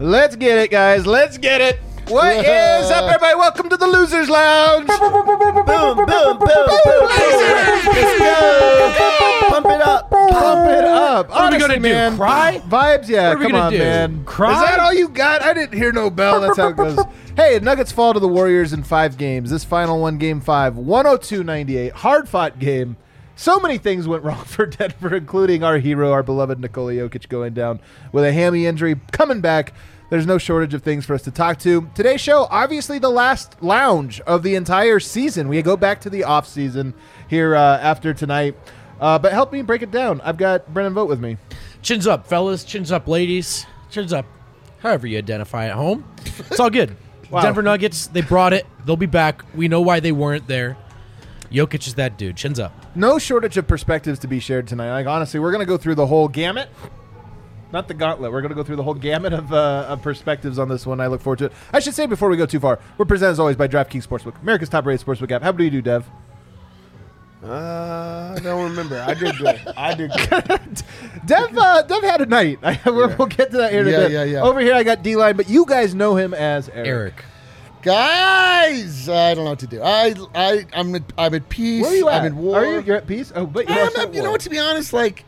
Let's get it, guys. Let's get it. What is up, everybody? Welcome to the Losers Lounge. Boom, boom, boom, boom, boom. Let's go. Pump it up. Pump it up. What are we Honestly, gonna do, man. cry? Vibes, yeah. What are we Come gonna on, do, man. cry? Is that all you got? I didn't hear no bell. That's how it goes. Hey, Nuggets fall to the Warriors in five games. This final one, game five, 102 98. Hard fought game. So many things went wrong for Denver, including our hero, our beloved Nikola Jokic, going down with a hammy injury, coming back. There's no shortage of things for us to talk to. Today's show, obviously the last lounge of the entire season. We go back to the off season here uh, after tonight. Uh, but help me break it down. I've got Brendan Vogt with me. Chins up, fellas. Chins up, ladies. Chins up. However you identify at home. It's all good. Wow. Denver Nuggets, they brought it. They'll be back. We know why they weren't there. Jokic is that dude. Chins up. No shortage of perspectives to be shared tonight. Like honestly, we're gonna go through the whole gamut. Not the gauntlet. We're gonna go through the whole gamut of, uh, of perspectives on this one. I look forward to it. I should say before we go too far, we're presented as always by DraftKings Sportsbook, America's top-rated sportsbook app. How do you do, Dev? Uh, I don't remember. I did good. I did good. Dev, uh, Dev had a night. We'll, we'll get to that here in a Yeah, bit. yeah, yeah. Over here, I got D-line, but you guys know him as Eric. Eric. Guys, I don't know what to do. I, I, I'm, at, I'm at peace. Where are you at? I'm in war. Are you? You're at peace. Oh, but you're at- at you know what? To be honest, like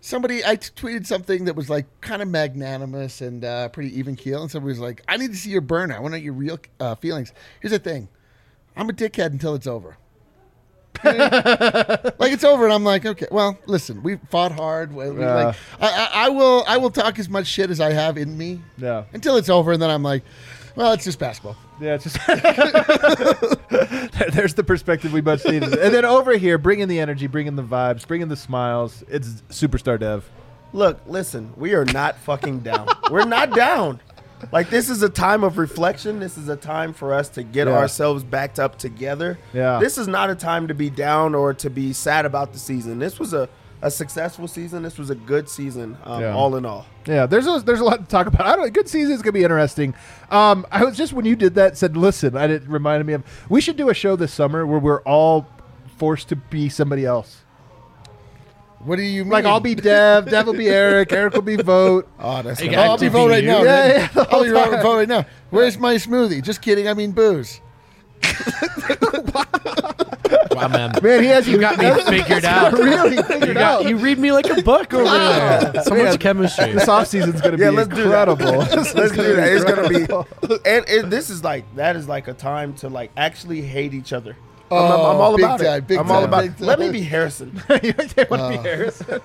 somebody, I t- tweeted something that was like kind of magnanimous and uh, pretty even keel, and somebody was like, "I need to see your burnout. I want to know your real uh, feelings." Here's the thing: I'm a dickhead until it's over. like it's over, and I'm like, okay, well, listen, we fought hard. We, we, Yeah. like, I, I, I will, I will talk as much shit as I have in me Yeah. until it's over, and then I'm like, well, it's just basketball. Yeah, it's just there's the perspective we much needed. And then over here, bring in the energy, bring in the vibes, bring in the smiles. It's superstar Dev. Look, listen, we are not fucking down. We're not down. Like this is a time of reflection. This is a time for us to get Yeah. ourselves backed up together. Yeah. This is not a time to be down or to be sad about the season. This was a, a successful season. This was a good season, um, Yeah. all in all. Yeah, there's a, there's a lot to talk about. I don't. Good season is gonna be interesting. Um, I was just when you did that said, listen, I did reminded me of we should do a show this summer where we're all forced to be somebody else. What do you mean? Like I'll be Dev, Dev will be Eric, Eric will be Vogt. Oh, that's Hey, I'll be Vogt right you. now. Yeah, man. yeah, I'll be whole vote vote right now. Where's my smoothie? Just kidding. I mean booze. Wow, man. Man, he has You got me figured out. really You, figured got, out. you read me like a book over there. So much chemistry. This off season's gonna Yeah, be let's do that. incredible. Let's do that. It's gonna be, and, and this is like that is like a time to like actually hate each other. I'm, I'm- I'm Oh, all big about time, it. big I'm all about. big Let me be Harrison. you want to be Harrison?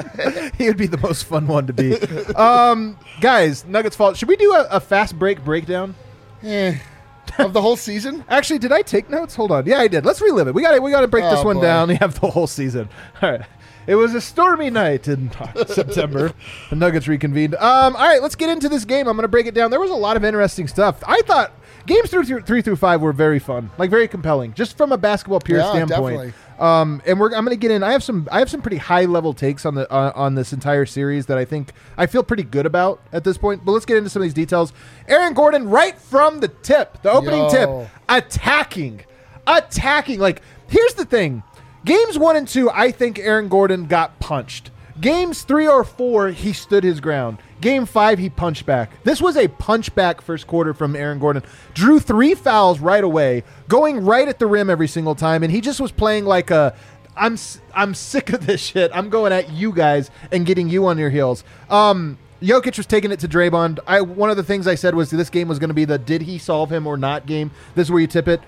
he would be the most fun one to be. Um, guys, Nuggets fault. Should we do a, a fast break breakdown? Eh. of the whole season. Actually, did I take notes? Hold on. Yeah, I did. Let's relive it. We got to we got to break this one boy. down. We have the whole season. All right. It was a stormy night in September. The Nuggets reconvened. Um, all right, let's get into this game. I'm going to break it down. There was a lot of interesting stuff. I thought games through, through three through five were very fun, like very compelling, just from a basketball pure Yeah, standpoint. Um, and we're I'm going to get in. I have some I have some pretty high level takes on the uh, on this entire series that I think I feel pretty good about at this point. But let's get into some of these details. Aaron Gordon, right from the tip, the opening Yo. tip, attacking, attacking. Like here's the thing: games one and two, I think Aaron Gordon got punched. Games three or four, he stood his ground. Game five, he punched back. This was a punchback first quarter from Aaron Gordon. Drew three fouls right away, going right at the rim every single time, and he just was playing like a. I'm I'm sick of this shit. I'm going at you guys and getting you on your heels. Um, Jokic was taking it to Draymond. I one of the things I said was this game was going to be the did he solve him or not game. This is where you tip it.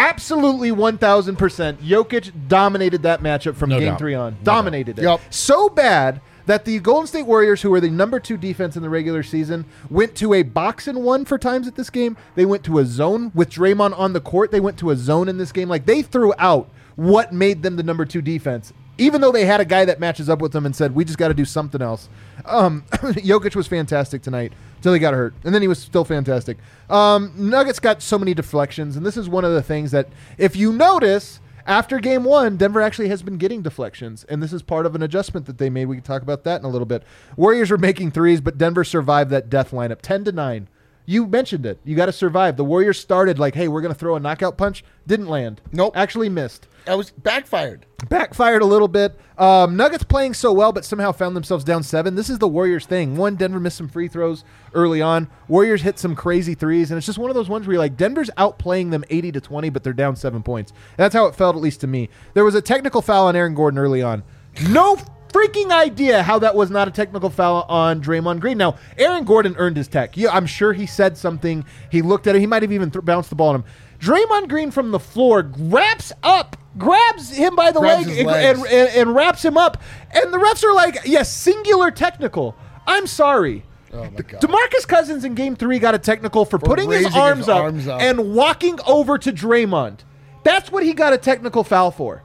Absolutely 1000%. Jokic dominated that matchup from No game doubt. 3 on. No dominated it. Yep. So bad that the Golden State Warriors, who were the number 2 defense in the regular season, went to a box and one for times at this game. They went to a zone with Draymond on the court. They went to a zone in this game. Like they threw out what made them the number 2 defense even though they had a guy that matches up with them and said, "We just got to do something else." Um, Jokic was fantastic tonight until he got hurt, and then he was still fantastic. Um, Nuggets got so many deflections, and this is one of the things that, if you notice, after game one, Denver actually has been getting deflections, and this is part of an adjustment that they made. We can talk about that in a little bit. Warriors were making threes, but Denver survived that death lineup, ten to nine. You mentioned it. You got to survive. The Warriors started like, "Hey, we're going to throw a knockout punch." Didn't land. Nope. Actually missed. I was backfired. Backfired a little bit. Um, Nuggets playing so well, but somehow found themselves down seven. This is the Warriors thing. One, Denver missed some free throws early on. Warriors hit some crazy threes, and it's just one of those ones where you're like, Denver's outplaying them 80 to 20, but they're down seven points. That's how it felt, at least to me. There was a technical foul on Aaron Gordon early on. No freaking idea how that was not a technical foul on Draymond Green. Now, Aaron Gordon earned his tech. Yeah, I'm sure he said something. He looked at it. He might have even th- bounced the ball on him. Draymond Green from the floor wraps up, grabs him by the Grabs leg, and, and, and, and wraps him up. And the refs are like, yes, singular technical. I'm sorry. Oh my god. DeMarcus Cousins in game three got a technical for, putting his raising his arms, up, arms up. and walking over to Draymond. That's what he got a technical foul for.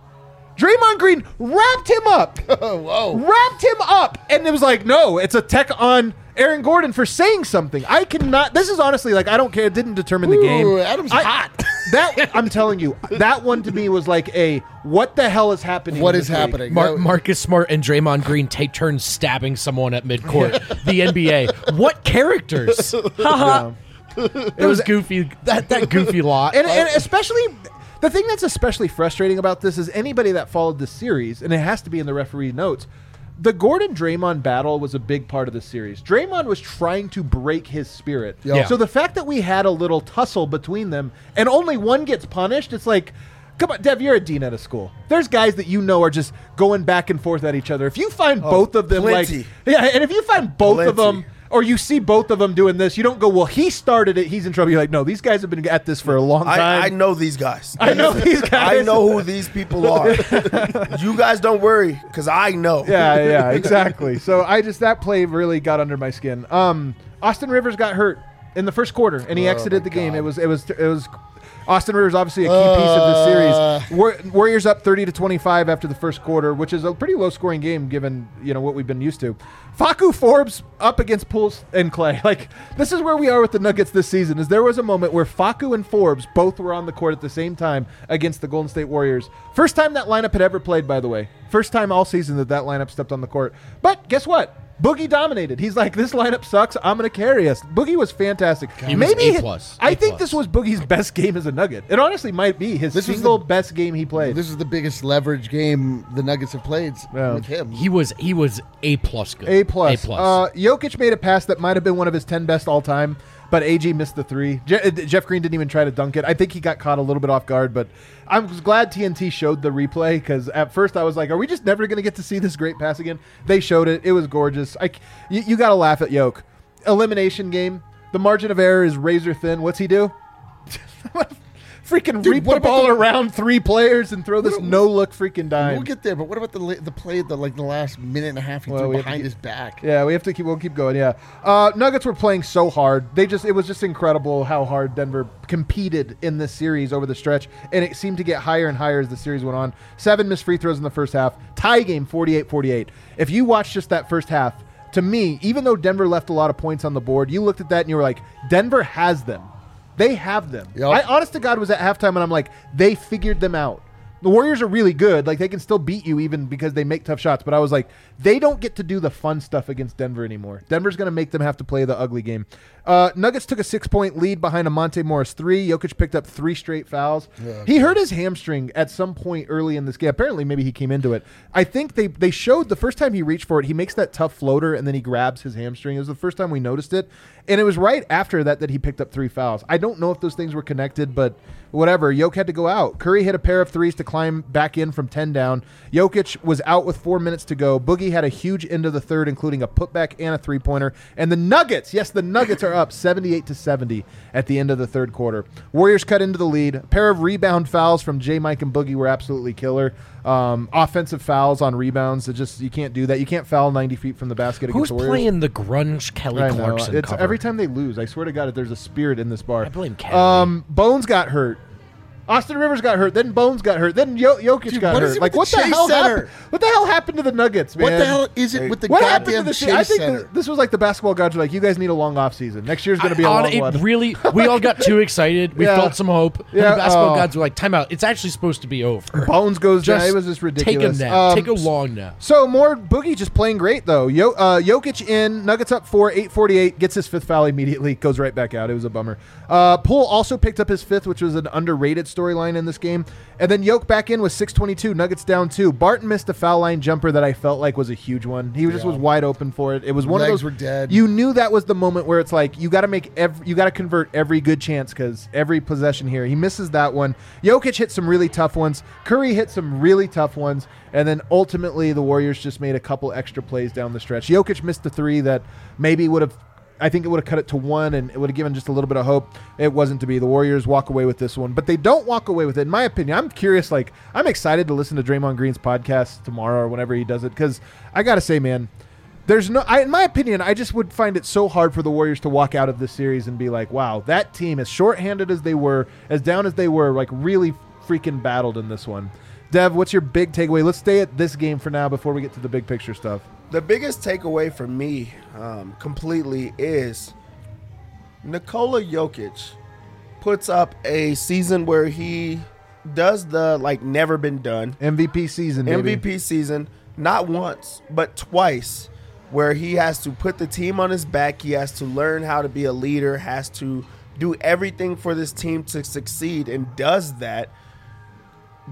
Draymond Green wrapped him up, Whoa. wrapped him up, and it was like, no, it's a tech on Aaron Gordon for saying something. I cannot. This is honestly like I don't care. It didn't determine the game. Ooh, Adam's I- hot. That I'm telling you, that one to me was like a what the hell is happening? What in is this league? happening? Mar- Marcus Smart and Draymond Green take turns stabbing someone at midcourt. the NBA. What characters? Haha. It was goofy. That that goofy lot. and, and especially the thing that's especially frustrating about this is anybody that followed the series, and it has to be in the referee notes. The Gordon Draymond battle was a big part of the series. Draymond was trying to break his spirit. Yeah. So the fact that we had a little tussle between them and only one gets punished, it's like, come on, Dev, you're a dean at a school. There's guys that you know are just going back and forth at each other. If you find oh, both of them, plenty. like, yeah, and if you find both of them or you see both of them doing this, you don't go, well, he started it, he's in trouble. You're like, no, these guys have been at this for a long time. I, I know these guys. I know these guys. I know who these people are. you guys don't worry, because I know. yeah, yeah, exactly. So I just that play really got under my skin. Um, Austin Rivers got hurt in the first quarter, and he Oh, exited the game. It was it was it was. Austin Rivers obviously a key piece of the Uh. series. War- Warriors up 30 to 25 after the first quarter, which is a pretty low scoring game given you know what we've been used to. Facu Forbes up against Pools and Clay. Like this is where we are with the Nuggets this season. Is there was a moment where Facu and Forbes both were on the court at the same time against the Golden State Warriors. First time that lineup had ever played, by the way. First time all season that that lineup stepped on the court. But guess what? Boogie dominated. He's like, this lineup sucks. I'm going to carry us. Boogie was fantastic. He was A plus. I A think plus. this was Boogie's best game as a Nugget. It honestly might be his This was single the- best game he played. This is the biggest leverage game the Nuggets have played Yeah. with him. he was he was a plus good. A plus. A plus. Uh, Jokic made a pass that might have been one of his ten best all time, but AG missed the three. Je- uh, Jeff Green didn't even try to dunk it. I think he got caught a little bit off guard, but I was glad TNT showed the replay because at first I was like, "Are we just never going to get to see this great pass again?" They showed it. It was gorgeous. I, you, you got to laugh at Yoke. Elimination game. The margin of error is razor thin. What's he do? freaking Dude, reap the ball the- around three players and throw this no look freaking dime. We'll get there, but what about the the play the like the last minute and a half he Well, threw we have to behind keep- his back? Yeah, we have to keep. We'll keep going. Yeah, uh, Nuggets were playing so hard. They just. It was just incredible how hard Denver competed in this series over the stretch, and it seemed to get higher and higher as the series went on. Seven missed free throws in the first half. Tie game, 48-48. If you watch just that first half, to me, even though Denver left a lot of points on the board, you looked at that and you were like, Denver has them. They have them. Yep. I honest to God was at halftime and I'm like, they figured them out. The Warriors are really good. Like they can still beat you even because they make tough shots. But I was like, they don't get to do the fun stuff against Denver anymore. Denver's going to make them have to play the ugly game. Uh, Nuggets took a six point lead behind a Monte Morris three. Jokic picked up three straight fouls. He hurt his hamstring at some point early in this game. Apparently, maybe he came into it. I think they they showed the first time he reached for it, he makes that tough floater and then he grabs his hamstring. It was the first time we noticed it, and it was right after that that he picked up three fouls. I don't know if those things were connected, but whatever. Yoke had to go out. Curry hit a pair of threes to climb back in from 10 down. Jokic was out with four minutes to go. Boogie had a huge end of the third, including a putback and a three pointer. And the Nuggets, yes, the Nuggets are up 78 to 70 at the end of the third quarter. Warriors cut into the lead. A pair of rebound fouls from J. Mike and Boogie were absolutely killer. Um, offensive fouls on rebounds. It just you can't do that. You can't foul 90 feet from the basket Who's against the Warriors. playing the grunge Kelly I know. Clarkson It's cover? every time they lose. I swear to God, there's a spirit in this bar. I blame Kelly. Um, Bones got hurt. Austin Rivers got hurt. Then Bones got hurt. Then Yo- Jokic Dude, got what is hurt. Like with what the the Chase hell Center? happened? What the hell happened to the Nuggets, man? What the hell is it with the What happened to goddamn the Chase I think Center? th- this was like the basketball gods were like, you guys need a long off season. Next year's going to be a On- long it one. really, we all got too excited. We Yeah. felt some hope. And Yeah, the basketball oh. gods were like, "Time out! It's actually supposed to be over." Bones goes down. Just It was just ridiculous. Take a nap. Um, take a long nap. So more Boogie just playing great though. Yo, uh, Jokic in Nuggets up four, eight forty eight gets his fifth foul immediately, goes right back out. It was a bummer. Uh, Poole also picked up his fifth, which was an underrated storyline in this game. And then Yoke back in with six twenty two. Nuggets down two. Barton missed a foul line jumper that I felt like was a huge one. He just was wide open for it. It was one of those were dead. You knew that was the moment where it's like you got to make every, you got to convert every good chance because every possession here. He misses that one. Jokic hit some really tough ones. Curry hit some really tough ones, and then ultimately the Warriors just made a couple extra plays down the stretch. Jokic missed the three that maybe would have. I think it would have cut it to one, and it would have given just a little bit of hope. It wasn't to be. The Warriors walk away with this one, but they don't walk away with it. In my opinion, I'm curious. Like I'm excited to listen to Draymond Green's podcast tomorrow or whenever he does it, because I gotta say, man, there's no, I, in my opinion, I just would find it so hard for the Warriors to walk out of this series and be like, wow, that team, as shorthanded as they were, as down as they were, like really freaking battled in this one. Dev, what's your big takeaway? Let's stay at this game for now before we get to the big picture stuff. The biggest takeaway for me, um, completely, is Nikola Jokic puts up a season where he does the like never been done MVP season, baby. MVP season, not once but twice, where he has to put the team on his back. He has to learn how to be a leader. Has to do everything for this team to succeed, and does that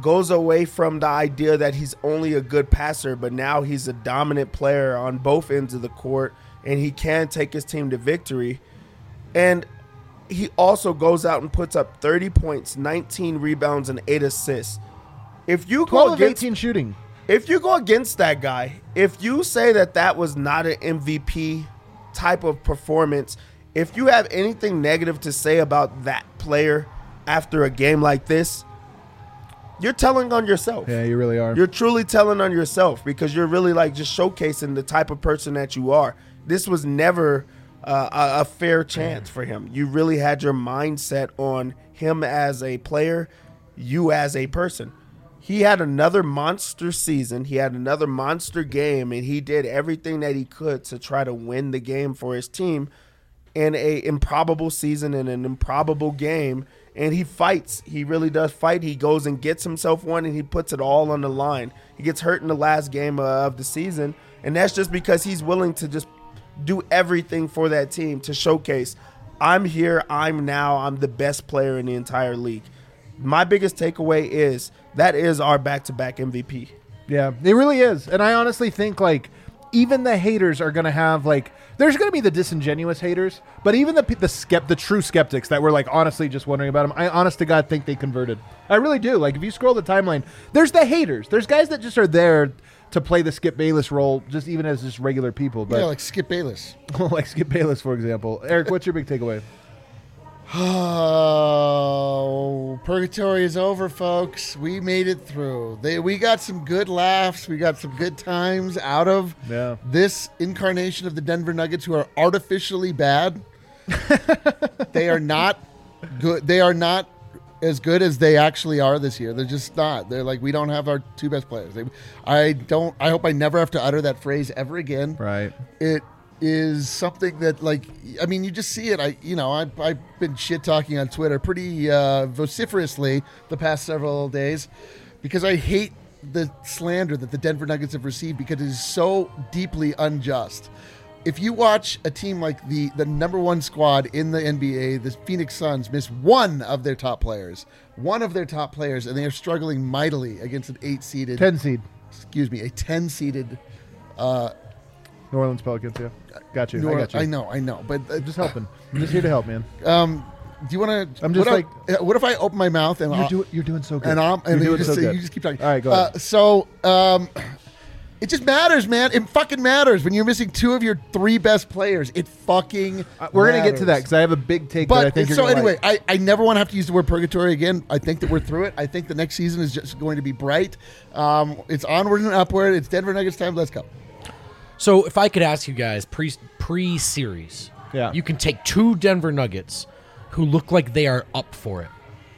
goes away from the idea that he's only a good passer, but now he's a dominant player on both ends of the court and he can take his team to victory. And he also goes out and puts up 30 points, 19 rebounds, and 8 assists. If you go against, 18 shooting. if you go against that guy, if you say that that was not an MVP type of performance, if you have anything negative to say about that player after a game like this, you're telling on yourself. Yeah, you really are. You're truly telling on yourself because you're really like just showcasing the type of person that you are. This was never uh, a, a fair chance for him. You really had your mindset on him as a player, you as a person. He had another monster season. He had another monster game, and he did everything that he could to try to win the game for his team in a improbable season in an improbable game and he fights. He really does fight. He goes and gets himself one and he puts it all on the line. He gets hurt in the last game of the season and that's just because he's willing to just do everything for that team to showcase i'm here i'm now i'm the best player in the entire league. My biggest takeaway is that is our back-to-back mvp Yeah, it really is. And I honestly think like even the haters are going to have like there's going to be the disingenuous haters, but even the the skept the true skeptics that were like honestly just wondering about him. I honest to God think they converted. I really do. Like if you scroll the timeline, there's the haters. There's guys that just are there to play the Skip Bayless role just even as just regular people, but yeah, like Skip Bayless. like Skip Bayless for example. Eric, what's your big takeaway? Oh, purgatory is over, folks. We made it through. They, we got some good laughs. We got some good times out of Yeah. this incarnation of the Denver Nuggets, who are artificially bad. they are not good. They are not as good as they actually are this year. They're just not. They're like we don't have our two best players. They, I don't. I hope I never have to utter that phrase ever again Right. it is something that like i mean you just see it i you know I, i've been shit talking on twitter pretty uh, vociferously the past several days because i hate the slander that the denver nuggets have received because it is so deeply unjust if you watch a team like the the number one squad in the nba the phoenix suns miss one of their top players one of their top players and they are struggling mightily against an eight seeded 10 seed. excuse me a 10 seeded New Orleans Pelicans, yeah. Got you. New I got you. I know, I know, but uh, I'm just helping. I'm just here to help, man. Um, do you want to? I'm just what if- uh, what if I open my mouth and You're, do, you're doing so good. and I'm and you just, so you just keep talking. All right, go Uh, ahead. so, um, it just matters, man. It fucking matters when you're missing two of your three best players. It fucking. Uh, we're gonna get to that because I have a big take that I But think you're so anyway, like. I, I never want to have to use the word purgatory again. I think that we're through it. I think the next season is just going to be bright. Um, it's onward and upward. It's Denver Nuggets time. Let's go. So if I could ask you guys pre pre series, Yeah. you can take two Denver Nuggets who look like they are up for it.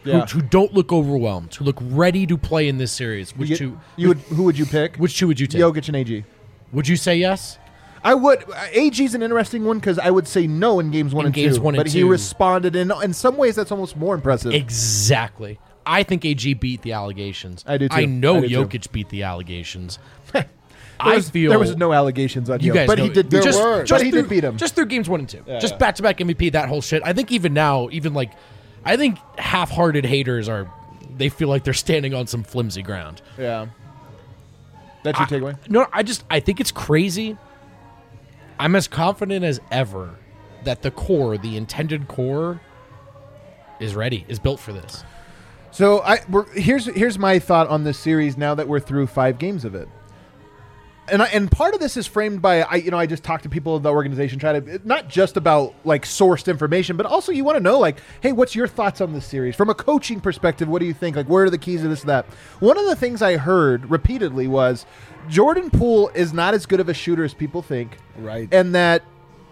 Yeah. who, who don't look overwhelmed, who look ready to play in this series. Which You, two? you would who would you pick? Which two would you take? Jokic and AG. Would you say yes? I would. uh, AG's an interesting one because I would say no in games one In and games two, one and but he two. responded in in some ways that's almost more impressive. Exactly. I think AG beat the allegations. I do too. I know I do too. Jokic beat the allegations. I was- feel there was no allegations on You guys, but know, he did. There just, him. were. but just he through, did beat him. Just through games one and two, just yeah. back to back MVP. That whole shit. I think even now, even like, I think half-hearted haters are, they feel like they're standing on some flimsy ground. yeah. That's your takeaway. No, I just I think it's crazy. I'm as confident as ever that the core, the intended core, is ready, is built for this. So I we're, here's here's my thought on this series now that we're through five games of it. And I, and part of this is framed by I you know I just talk to people in the organization try to not just about like sourced information but also you want to know like hey what's your thoughts on this series? From a coaching perspective what do you think? Like where are the keys to this and that? One of the things I heard repeatedly was Jordan Poole is not as good of a shooter as people think. Right. and that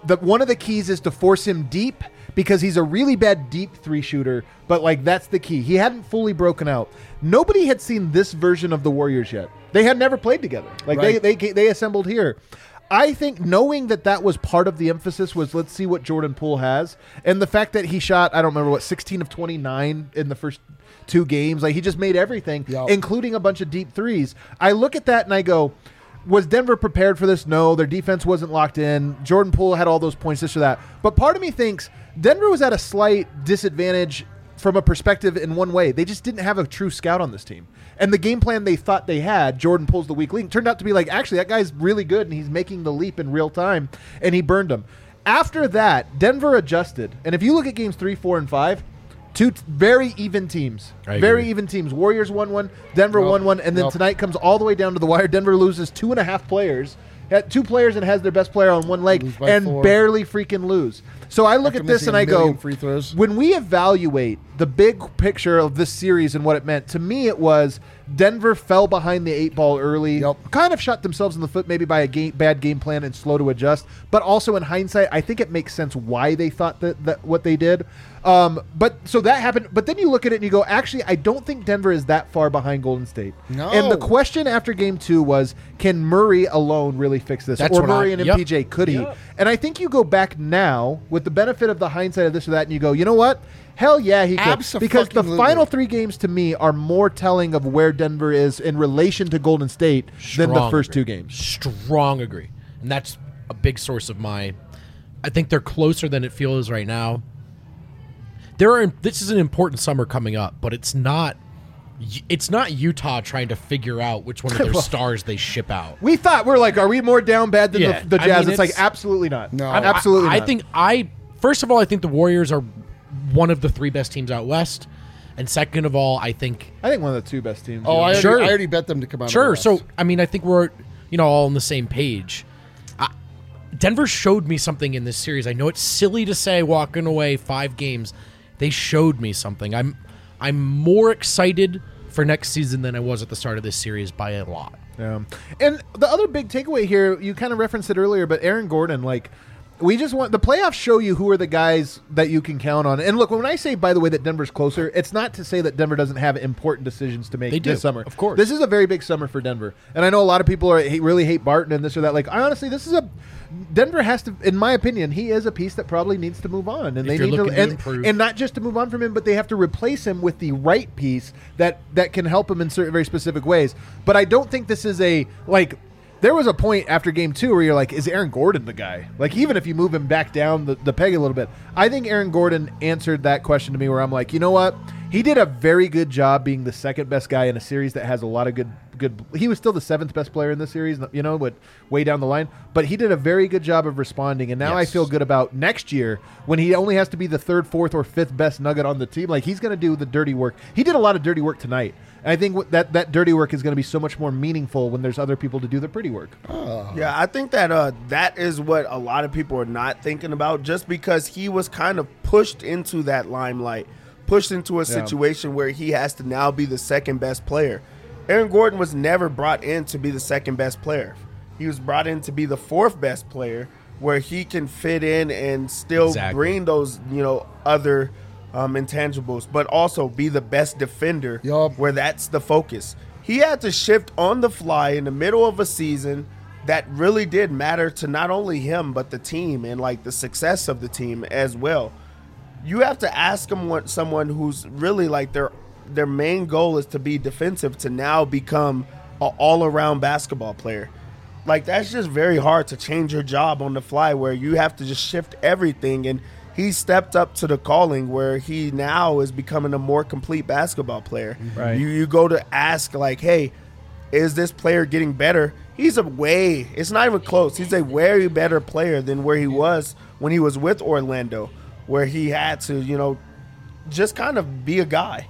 the one of the keys is to force him deep because he's a really bad deep three shooter but like that's the key. He hadn't fully broken out nobody had seen this version of the warriors yet they had never played together like Right. they, they they assembled here I think knowing that that was part of the emphasis was let's see what Jordan Poole has, and the fact that he shot I don't remember what 16 of 29 in the first two games, like he just made everything, Yup. including a bunch of deep threes. I look at that and I go, was Denver prepared for this? No, their defense wasn't locked in. Jordan Poole had all those points, this or that. But part of me thinks Denver was at a slight disadvantage from a perspective in one way. They just didn't have a true scout on this team. And the game plan they thought they had, Jordan Poole's the weak link, turned out to be like, actually, that guy's really good and he's making the leap in real time, and he burned them. After that, Denver adjusted. And if you look at games three, four, and five, two t- very even teams. Very even teams. Warriors won one, Denver Yup. won one, and then Yup. tonight comes all the way down to the wire. Denver loses two and a half players. Had two players and has their best player on one leg and four. barely freaking lose. So I look After at this and I go, free throws. when we evaluate the big picture of this series and what it meant, to me it was Denver fell behind the eight ball early, Yep. kind of shot themselves in the foot maybe by a game, bad game plan and slow to adjust. But also in hindsight, I think it makes sense why they thought that, that what they did. Um, but so that happened. But then you look at it and you go, actually, I don't think Denver is that far behind Golden State. No. And the question after game two was, can Murray alone really fix this? That's or what I- Murray and yep. MPJ, could he? Yep. And I think you go back now with the benefit of the hindsight of this or that, and you go, you know what? Hell yeah, he could. Because the final three games to me are more telling of where Denver is in relation to Golden State than the first agree. two games. Strong agree, and that's a big source of my. I think they're closer than it feels right now. There are. This is an important summer coming up, but it's not. It's not Utah trying to figure out which one of their stars they ship out. We thought we're like, are we more down bad than Yeah, the, the I Jazz? mean, it's, like absolutely not. No. I- absolutely. I, I think I first of all, I think the Warriors are one of the three best teams out west, and second of all, I think I think one of the two best teams. Oh, yeah. I already, Sure. I already bet them to come out. of the Sure. So I mean, I think we're you know all on the same page. I, Denver showed me something in this series. I know it's silly to say walking away five games. They showed me something. I'm I'm more excited for next season than I was at the start of this series by a lot. Yeah. And the other big takeaway here, you kind of referenced it earlier, but Aaron Gordon, like, we just want the playoffs show you who are the guys that you can count on. And look, when I say, by the way, that Denver's closer, it's not to say that Denver doesn't have important decisions to make They do, this summer. of course. This is a very big summer for Denver. And I know a lot of people are hate, really hate Barton and this or that. Like, I honestly, this is a. Denver has to, in my opinion, he is a piece that probably needs to move on, and If they need to, looking to improve. and not just to move on from him, but they have to replace him with the right piece that that can help him in certain very specific ways. But I don't think this is a like. There was a point after game two where you're like, is Aaron Gordon the guy? Like, even if you move him back down the, the peg a little bit, I think Aaron Gordon answered that question to me where I'm like, you know what? He did a very good job being the second best guy in a series that has a lot of good good. He was still the seventh best player in the series, you know, but way down the line. But he did a very good job of responding, and now I feel good about next year when he only has to be the third, fourth, or fifth best nugget on the team. Like he's going to do the dirty work. He did a lot of dirty work tonight. And I think that that dirty work is going to be so much more meaningful when there's other people to do the pretty work. Yeah, I think that uh, that is what a lot of people are not thinking about. Just because he was kind of pushed into that limelight, pushed into a situation where he has to now be the second best player. Aaron Gordon was never brought in to be the second best player. He was brought in to be the fourth best player, where he can fit in and still Exactly. bring those you know other um, intangibles, but also be the best defender Yup. where that's the focus. He had to shift on the fly in the middle of a season that really did matter to not only him but the team and like the success of the team as well. You have to ask him what someone who's really like their their main goal is to be defensive to now become an all-around basketball player. Like that's just very hard to change your job on the fly where you have to just shift everything and he stepped up to the calling where he now is becoming a more complete basketball player. Mm-hmm. Right. You you go to ask like, "Hey, is this player getting better?" He's a way. It's not even close. He's a way better player than where he was when he was with Orlando, where he had to, you know, just kind of be a guy.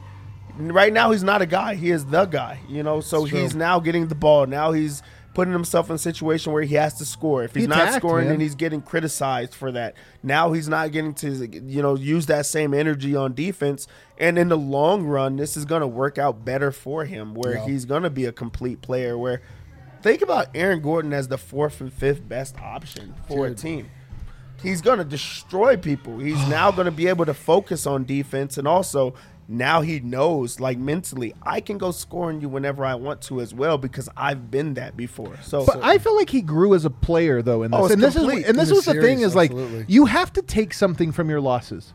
Right now, he's not a guy. He is the guy. You know, so he's now getting the ball. Now he's putting himself in a situation where he has to score. If he's He not scoring, man. then he's getting criticized for that. Now he's not getting to, you know, use that same energy on defense. And in the long run, this is going to work out better for him, where he's going to be a complete player. Where think about Aaron Gordon as the fourth and fifth best option for a team he's going to destroy people. He's now going to be able to focus on defense and also now he knows like mentally I can go score on you whenever I want to as well because I've been that before. So, But I feel like he grew as a player though in this. Oh, it's and this is and this In the was the thing series, is like you have to take something from your losses.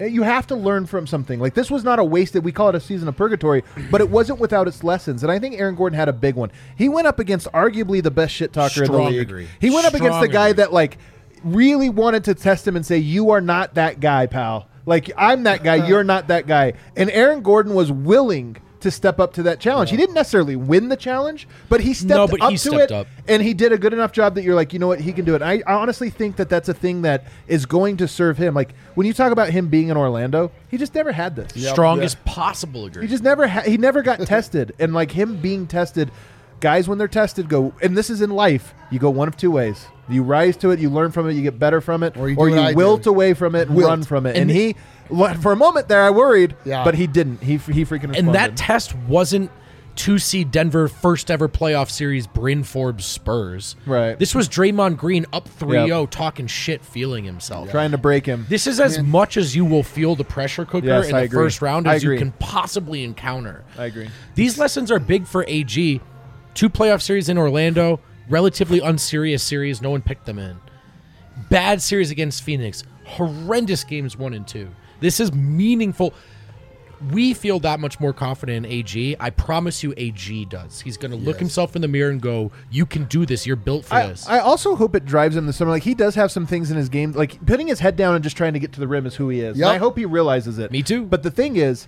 Uh, You have to learn from something. Like this was not a wasted. We call it a season of purgatory, but it wasn't without its lessons. And I think Aaron Gordon had a big one. He went up against arguably the best shit talker in the league. agree. He went up against the guy agree. that like really wanted to test him and say, "You are not that guy, pal. Like I'm that guy. You're not that guy." And Aaron Gordon was willing to step up to that challenge. He didn't necessarily win the challenge, but he stepped No, but up he to stepped it, up. and he did a good enough job that you're like, you know what, he can do it. I, I honestly think that that's a thing that is going to serve him. Like when you talk about him being in Orlando, he just never had this. Strongest possible agree. He just never ha- he never got tested, and like him being tested, guys when they're tested go, and this is in life, you go one of two ways. You rise to it, you learn from it, you get better from it, Or you do what I wilt did. away from it and Wilt. run from it. And, And- he, for a moment there, I worried, Yeah. but he didn't. He he freaking responded. and that test wasn't to see Denver first ever playoff series Bryn Forbes Spurs. Right. This was Draymond Green up 3-0 Yep. talking shit, feeling himself. trying to break him. This is as much as you will feel the pressure cooker Yes, in I the agree. first round as you can possibly encounter. I agree. These lessons are big for AG. Two playoff series in Orlando, relatively unserious series. No one picked them in. Bad series against Phoenix. Horrendous games one and two. This is meaningful. We feel that much more confident in AG. I promise you, AG does. He's going to look himself in the mirror and go, "You can do this. You're built for I, this." I also hope it drives him this summer. Like he does have some things in his game, like putting his head down and just trying to get to the rim is who he is. And I hope he realizes it. Me too. But the thing is,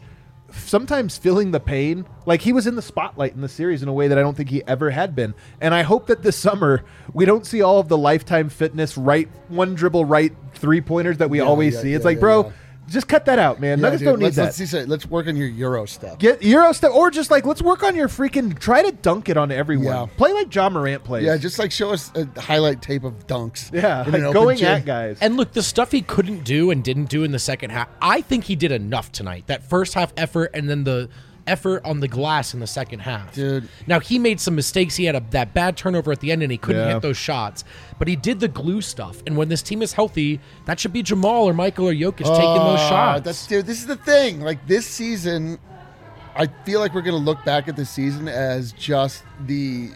sometimes feeling the pain, like he was in the spotlight in the series in a way that I don't think he ever had been. And I hope that this summer we don't see all of the lifetime fitness right one dribble right three pointers that we Yeah, always yeah, see. It's yeah, like, bro. Just cut that out, man. Yeah, Nuggets dude, don't need let's, that. Let's, see, so- let's work on your Euro stuff. Get Euro stuff, or just like let's work on your freaking. Try to dunk it on everyone. Yeah. Play like Ja Morant plays. yeah, just like show us a highlight tape of dunks. yeah, like going gym. at guys. And look, the stuff he couldn't do and didn't do in the second half, I think he did enough tonight. That first half effort and then the effort on the glass in the second half. Dude. Now, he made some mistakes. He had a, that bad turnover at the end and he couldn't Yeah. hit those shots. But he did the glue stuff. And when this team is healthy, that should be Jamal or Michael or Jokic taking those Ah, shots. That's dude. This is the thing. Like this season, I feel like we're gonna look back at this season as just the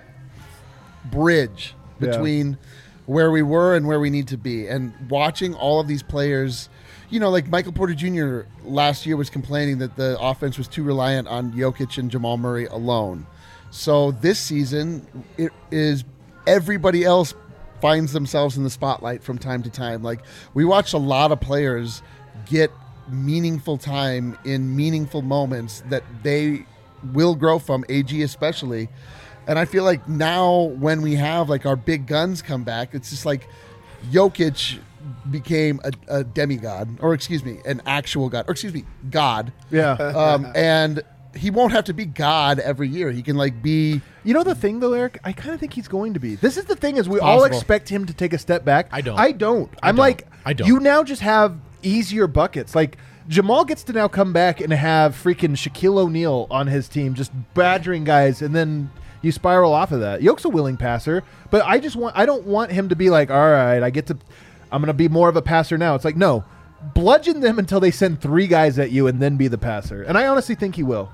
bridge Yeah. between where we were and where we need to be. And watching all of these players, you know, like Michael Porter Jr. last year was complaining that the offense was too reliant on Jokic and Jamal Murray alone. So this season, it is everybody else finds themselves in the spotlight from time to time. Like we watch a lot of players get meaningful time in meaningful moments that they will grow from, AG especially. And I feel like now when we have like our big guns come back, it's just like Jokic became a, a demigod, or excuse me, an actual god, or excuse me, God. yeah. Um, and he won't have to be God every year. He can like be You know the thing though, Eric. I kind of think he's going to be. This is the thing: is we all Possible. expect him to take a step back. I don't. I don't. I'm don't. like, I don't. You now just have easier buckets. Like Jamal gets to now come back and have freaking Shaquille O'Neal on his team, just badgering guys, and then you spiral off of that. Yoke's a willing passer, but I just want. I don't want him to be like, all right, I get to. I'm gonna be more of a passer now. It's like no. bludgeon them until they send three guys at you and then be the passer. And I honestly think he will.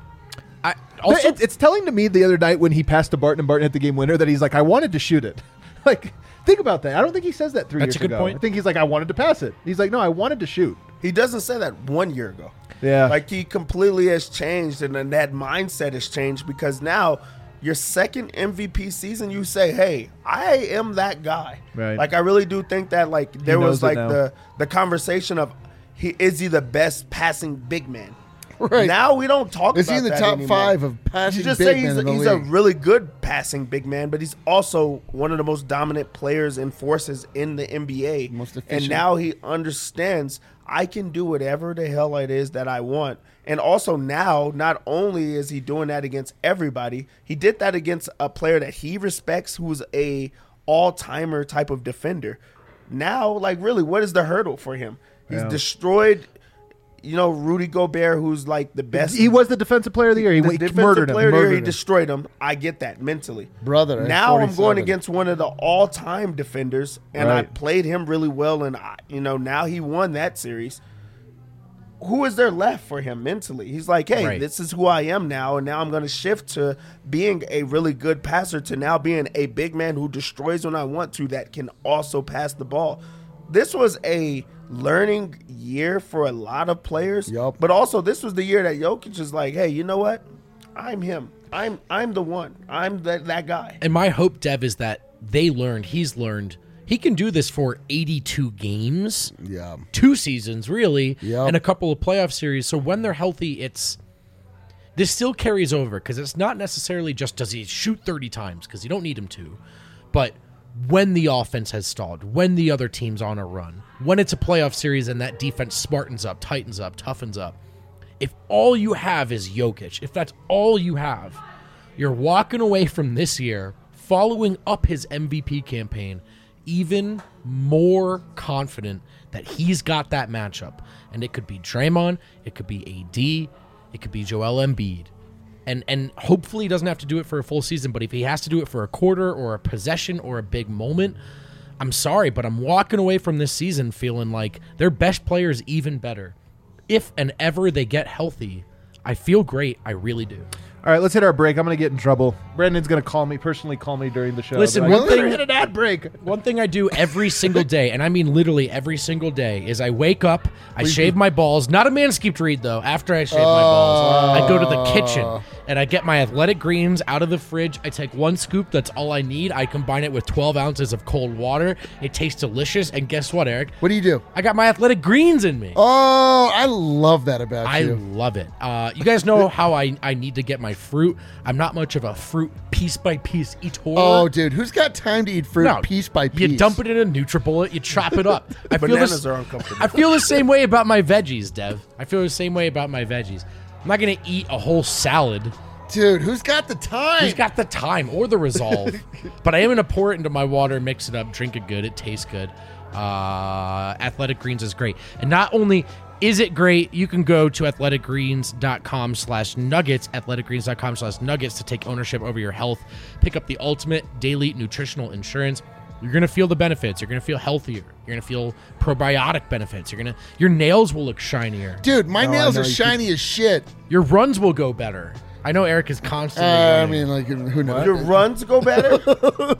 I also it- it's telling to me the other night when he passed to Barton and Barton hit the game winner that he's like, I wanted to shoot it. like, think about that. I don't think he says that three That's years a good ago. point. I think he's like, I wanted to pass it. He's like, no, I wanted to shoot. He doesn't say that one year ago. Yeah. Like he completely has changed and then that mindset has changed because now your second MVP season you say, "Hey, I am that guy." Right. Like I really do think that like there was like the the conversation of he is he the best passing big man? Right. Now we don't talk Is he about in the top anymore. five of passing You just big say he's, in he's a really good passing big man, but he's also one of the most dominant players and forces in the NBA. Most efficient. and now he understands I can do whatever the hell it is that I want. And also now, not only is he doing that against everybody, he did that against a player that he respects, who's a all timer type of defender. Now, like really, what is the hurdle for him? He's Yeah. destroyed. You know, Rudy Gobert, who's like the best He was the defensive player of the year. He, the he murdered him. player of the year, he destroyed him. I get that mentally, Brother, Now I'm going against one of the all-time defenders, and I played him really well, and I, you know now he won that series. Who is there left for him mentally? He's like, hey, Right. this is who I am now, and now I'm going to shift to being a really good passer to now being a big man who destroys when I want to, that can also pass the ball. This was a learning year for a lot of players, Yup. but also this was the year that Jokic is like, hey, you know what? I'm him. I'm I'm the one. I'm that that guy. and my hope, Dev, is that they learned, he's learned, he can do this for 82 games, Yeah. two seasons really, Yep. and a couple of playoff series. So when they're healthy, it's this still carries over because it's not necessarily just does he shoot 30 times because you don't need him to, but when the offense has stalled, when the other team's on a run, when it's a playoff series and that defense smartens up, tightens up, toughens up. If all you have is Jokic, if that's all you have, you're walking away from this year following up his MVP campaign even more confident that he's got that matchup. And it could be Draymond, it could be AD, it could be Joel Embiid. And and hopefully he doesn't have to do it for a full season, but if he has to do it for a quarter or a possession or a big moment, I'm sorry, but I'm walking away from this season feeling like their best player is even better. If and ever they get healthy, I feel great. I really do. All right, let's hit our break. I'm going to get in trouble. Brandon's going to call me, personally call me during the show. Listen, like, one "We're thing- hit an ad break. One thing I do every single day, and I mean literally every single day, is I wake up, I shave my balls. Not a manscaped read though. After I shave my balls, I go to the kitchen and I get my athletic greens out of the fridge. I take one scoop. That's all I need. I combine it with 12 ounces of cold water. It tastes delicious. And guess what, Eric? What do you do? I got my athletic greens in me. Oh, I love that about I you. I love it. Uh, you guys know how I, I need to get my fruit. I'm not much of a fruit piece by piece eater. Oh, dude, who's got time to eat fruit No, piece by piece? You dump it in a NutriBullet, you chop it up. I feel Bananas this, are uncomfortable. I feel the same way about my veggies, Dev. I feel the same way about my veggies. I'm not gonna eat a whole salad. Dude, who's got the time? Who's got the time or the resolve? but I am gonna pour it into my water, mix it up, drink it good. It tastes good. Uh, Athletic Greens is great, and not only is it great, you can go to athleticgreens.com slash nuggets, athleticgreens.com slash nuggets to take ownership over your health. Pick up the ultimate daily nutritional insurance. You're gonna feel the benefits. You're gonna feel healthier. You're gonna feel probiotic benefits. You're gonna your nails will look shinier. Dude, my No, nails are you shiny as shit. Your runs will go better. I know Eric is constantly. Uh, I mean, like, who knows? Your runs go better.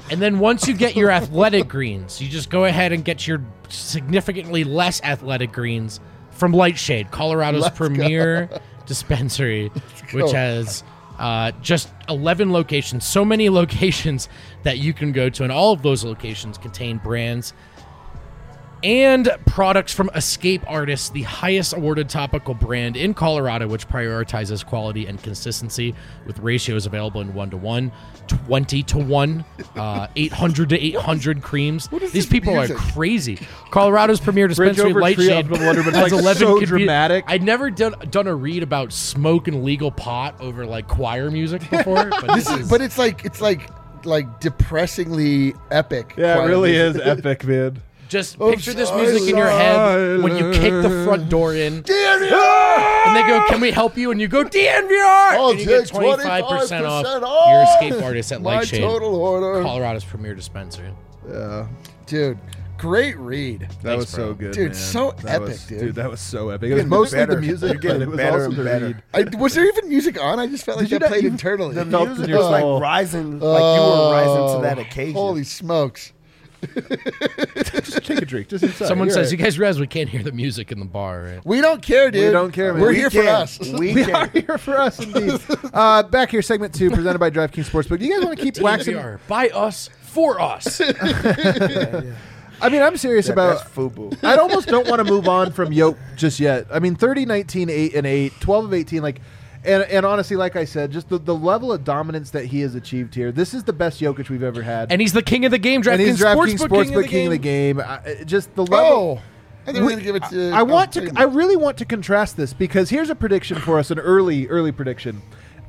And then once you get your athletic greens, you just go ahead and get your significantly less athletic greens from Lightshade, Colorado's premier dispensary, which has uh, just 11 locations, so many locations that you can go to. And all of those locations contain brands and products from Escape Artists, the highest awarded topical brand in Colorado, which prioritizes quality and consistency with ratios available in 1 to 1, 20 to 1, uh, 800 to 800 creams. is These people music? are crazy. Colorado's premier dispensary, over tree Lightshade, of Wonderment, has like, 11 so conven- dramatic. I'd never done, done a read about smoke and legal pot over like choir music before, but this, This is, is. but it's like it's like like depressingly epic. Yeah, it really music. is epic, man. Just Of picture this music in your head when you kick the front door in, DNVR! and they go, "Can we help you?" And you go, "DNVR!" I'll and you get 25% 25% off off your escape artist at my Lightshade, total order. Colorado's premier dispensary. Yeah, Dude, great read. that Thanks, was so good, Dude, man. so That epic, was- dude. That was so epic. It You're was mostly better. the music, You're getting but it was better also and the better. read. I, was there even music on? I just felt like Did you that played internally. The felt music in was like soul. rising, like you were rising to that Oh, occasion. Holy smokes. Just take a drink. Just inside. Someone You're says, right. "You guys realize we can't hear the music in the bar, right?" We don't care, dude. We don't care, man. We're We here for us. We We can. are here for us indeed. uh, back here, segment two, presented by DraftKings Sportsbook. Do you guys want to keep waxing? DNVR by us for us. I mean, I'm serious That- about. that's FUBU. I almost don't want to move on from Yoke just yet. I mean, 30, 19, 8, and 8, 12 of 18, like, and, and honestly, like I said, just the, the level of dominance that he has achieved here. This is the best Jokic we've ever had. and he's the king of the game. And DraftKings he's DraftKings Sportsbook, king, of the king of the game. game. I- I- just the level. Oh. I think we're going to give it to. I want to. wait a I minute. really want to contrast this because here's a prediction for us, an early, early prediction.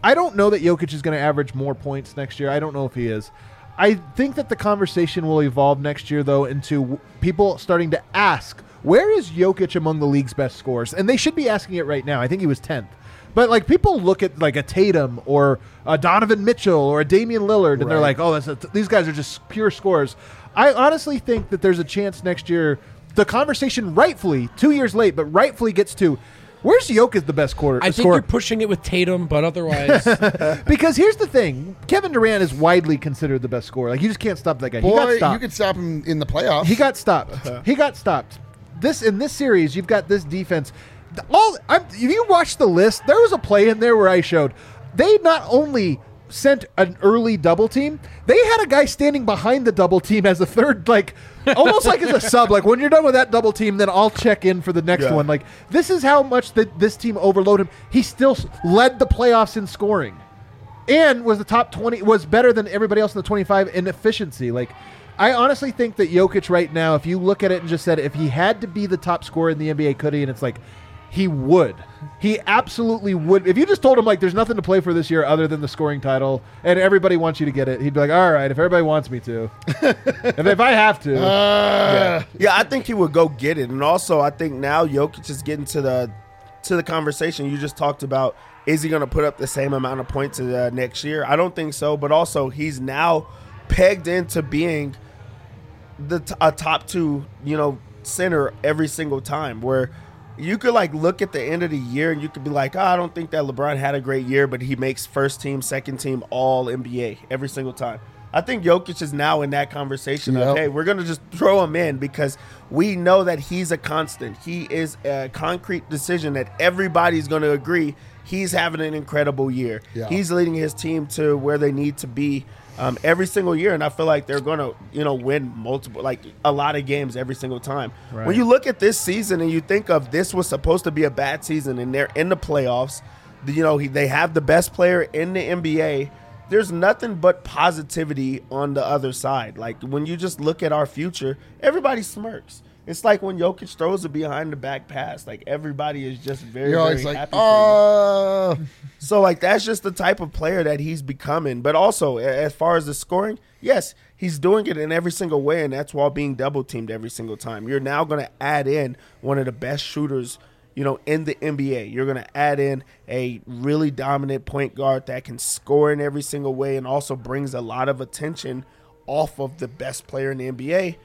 I don't know that Jokic is going to average more points next year. I don't know if he is. I think that the conversation will evolve next year, though, into w- people starting to ask, where is Jokic among the league's best scorers? And they should be asking it right now. I think he was tenth. But like people look at like a Tatum or a Donovan Mitchell or a Damian Lillard, and they're like, "Oh, that's a, these guys are just pure scorers." I honestly think that there's a chance next year the conversation rightfully two years late, but rightfully gets to where's Jokic the best quarter I think scorer? you're pushing it with Tatum, but otherwise, because here's the thing: Kevin Durant is widely considered the best scorer. Like you just can't stop that guy. he got Boy, stopped. you could stop him in the playoffs. He got stopped. he got stopped. This in this series, you've got this defense. All I'm, if you watch the list, there was a play in there where I showed they not only sent an early double team, they had a guy standing behind the double team as a third, like almost like as a sub. Like when you're done with that double team, then I'll check in for the next Yeah. one. Like this is how much that this team overloaded him. He still led the playoffs in scoring and was the top 20 was better than everybody else in the 25 in efficiency like i honestly think that Jokic right now if you look at it and just said if he had to be the top scorer in the nba could he and it's like he would he absolutely would if you just told him like there's nothing to play for this year other than the scoring title and everybody wants you to get it he'd be like all right if everybody wants me to if, if i have to Uh, Yeah, I think he would go get it, and also I think now Jokic is getting to the to the conversation you just talked about. Is he going to put up the same amount of points uh, next year? I don't think so, but also he's now pegged into being the t- a top two, you know, center every single time. Where you could like look at the end of the year and you could be like, oh, I don't think that LeBron had a great year, but he makes first team, second team, all NBA every single time. I think Jokic is now in that conversation of, hey, we're gonna just throw him in because we know that he's a constant. He is a concrete decision that everybody's gonna agree he's having an incredible year. Yeah. He's leading his team to where they need to be um, every single year, and I feel like they're gonna, you know, win multiple, like a lot of games every single time. Right. When you look at this season and you think of this was supposed to be a bad season, and they're in the playoffs, you know, he, they have the best player in the NBA. There's nothing but positivity on the other side. Like when you just look at our future, everybody smirks. It's like when Jokic throws a behind the back pass. Like everybody is just very, you're very like, happy. uh, So like that's just the type of player that he's becoming. But also as far as the scoring, yes, he's doing it in every single way, and that's while being double teamed every single time. You're now going to add in one of the best shooters, you know, in the NBA. You're going to add in a really dominant point guard that can score in every single way and also brings a lot of attention off of the best player in the NBA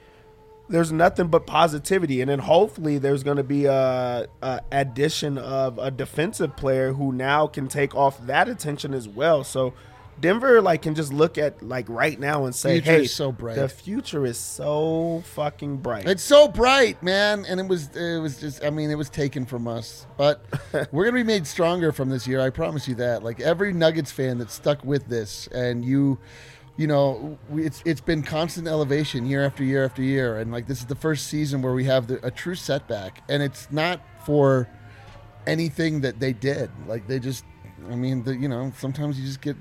there's nothing but positivity, and then hopefully there's going to be a, a addition of a defensive player who now can take off that attention as well. So Denver like can just look at like right now and say, Future "Hey, is so bright." The future is so fucking bright." It's so bright, man, and it was it was just I mean it was taken from us, but we're gonna be made stronger from this year. I promise you that. Like every Nuggets fan that stuck with this, and you, you know, it's it's been constant elevation year after year after year, and like this is the first season where we have the, a true setback, and it's not for anything that they did. Like they just I mean, the, you know, sometimes you just get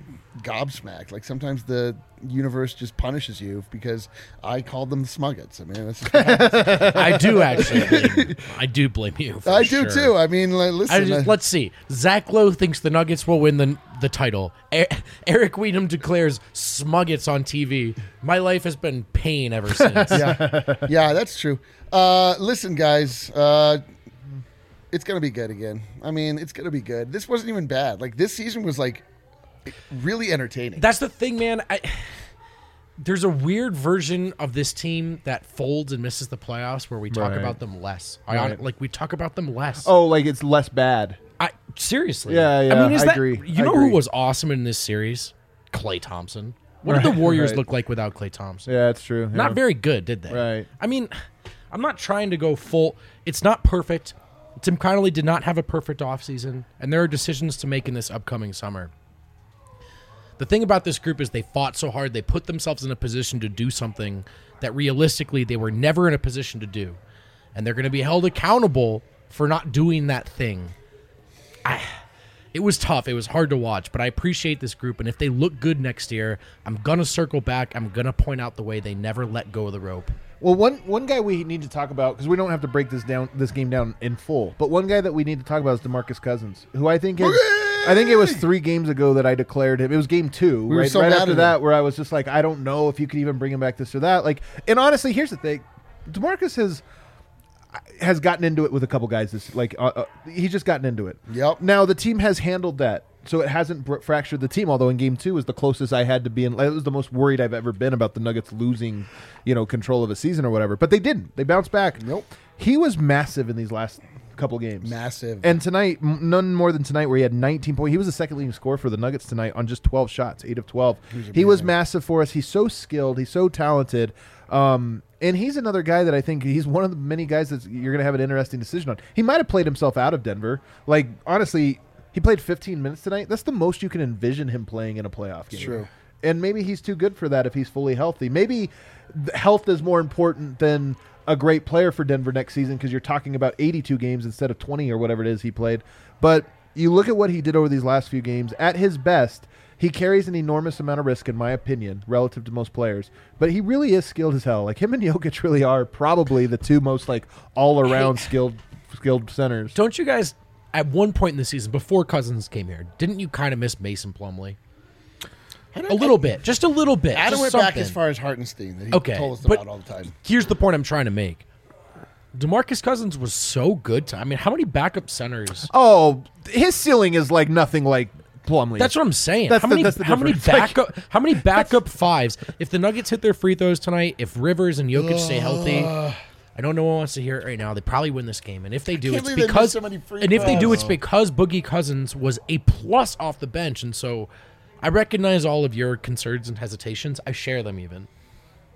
gobsmacked. Like sometimes the universe just punishes you because I called them the Smuggets. I mean, that's. I do actually. blame- I do blame you. I do sure. too. I mean, like, listen. I just, I- let's see. Zach Lowe thinks the Nuggets will win the the title. E- Eric Wedum declares Smuggets on TV. My life has been pain ever since. yeah, yeah, that's true. Uh, listen, guys, uh, it's gonna be good again. I mean, it's gonna be good. This wasn't even bad. Like this season was like really entertaining. That's the thing, man. I, there's a weird version of this team that folds and misses the playoffs where we talk Right. about them less. I Right. like we talk about them less. Oh, like it's less bad. I seriously. Yeah, yeah. I mean, is I that agree. you I know agree. who was awesome in this series? Klay Thompson. What did the Warriors right. look like without Klay Thompson? Yeah, that's true. Not very good, did they? Right. I mean, I'm not trying to go full. It's not perfect. Tim Connelly did not have a perfect offseason, and there are decisions to make in this upcoming summer. The thing about this group is they fought so hard, they put themselves in a position to do something that realistically they were never in a position to do. And they're going to be held accountable for not doing that thing. I, it was tough. It was hard to watch, but I appreciate this group. And if they look good next year, I'm going to circle back. I'm going to point out the way they never let go of the rope. Well, one one guy we need to talk about because we don't have to break this down this game down in full, but one guy that we need to talk about is DeMarcus Cousins, who I think is, I think it was three games ago that I declared him. It was game two, were right, so right after that, where I was just like, I don't know if you could even bring him back this or that. Like, and honestly, here's the thing: DeMarcus has has gotten into it with a couple guys. This like uh, uh, he's just gotten into it. Yep. Now the team has handled that, so it hasn't br- fractured the team. Although in game two was the closest I had to be in. It was the most worried I've ever been about the Nuggets losing, you know, control of a season or whatever. But they didn't. They bounced back. Nope. He was massive in these last couple games. Massive. And tonight, m- none more than tonight, where he had 19 points. He was the second leading scorer for the Nuggets tonight on just 12 shots, eight of 12. He was, massive for us. He's so skilled. He's so talented. Um, and he's another guy that I think he's one of the many guys that you're going to have an interesting decision on. He might have played himself out of Denver. Like honestly, he played 15 minutes tonight. That's the most you can envision him playing in a playoff game. True. And maybe he's too good for that if he's fully healthy. Maybe health is more important than a great player for Denver next season because you're talking about 82 games instead of 20 or whatever it is he played. But you look at what he did over these last few games. At his best, he carries an enormous amount of risk, in my opinion, relative to most players. But he really is skilled as hell. Like him and Jokic really are probably the two most like all around skilled skilled centers. Don't you guys, at one point in the season, before Cousins came here, didn't you kind of miss Mason Plumlee? A little bit. Just a little bit. Adam just went back as far as Hartenstein that he Okay, told us about all the time. Here's the point I'm trying to make. DeMarcus Cousins was so good. To, I mean, how many backup centers? Oh, his ceiling is like nothing like Plumlee. That's what I'm saying. That's how the- many that's the how many difference. Like- backup how many backup fives? If the Nuggets hit their free throws tonight, if Rivers and Jokic stay healthy, uh. I know no one wants to hear it right now. They probably win this game, and if they do, it's believe they missed because so many free and if they do, it's because Boogie Cousins was a plus off the bench, and so I recognize all of your concerns and hesitations. I share them even,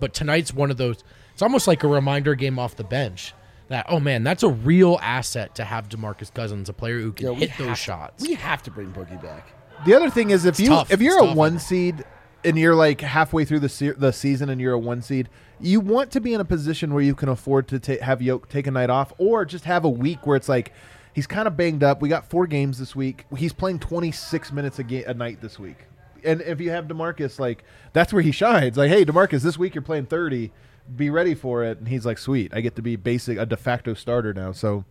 but tonight's one of those. It's almost like a reminder game off the bench. That oh man, that's a real asset to have DeMarcus Cousins, a player who can Yeah, hit have those to- shots. We have to bring Boogie back. The other thing is if you tough. if you're It's a tough. one seed and you're like halfway through the se- the season and you're a one seed, you want to be in a position where you can afford to ta- have Yoke take a night off or just have a week where it's like he's kind of banged up. We got four games this week. He's playing 26 minutes a, ga- a night this week. And if you have DeMarcus like that's where he shines. Like, "Hey, DeMarcus, this week you're playing 30. Be ready for it." And he's like, "Sweet. I get to be basic a de facto starter now." So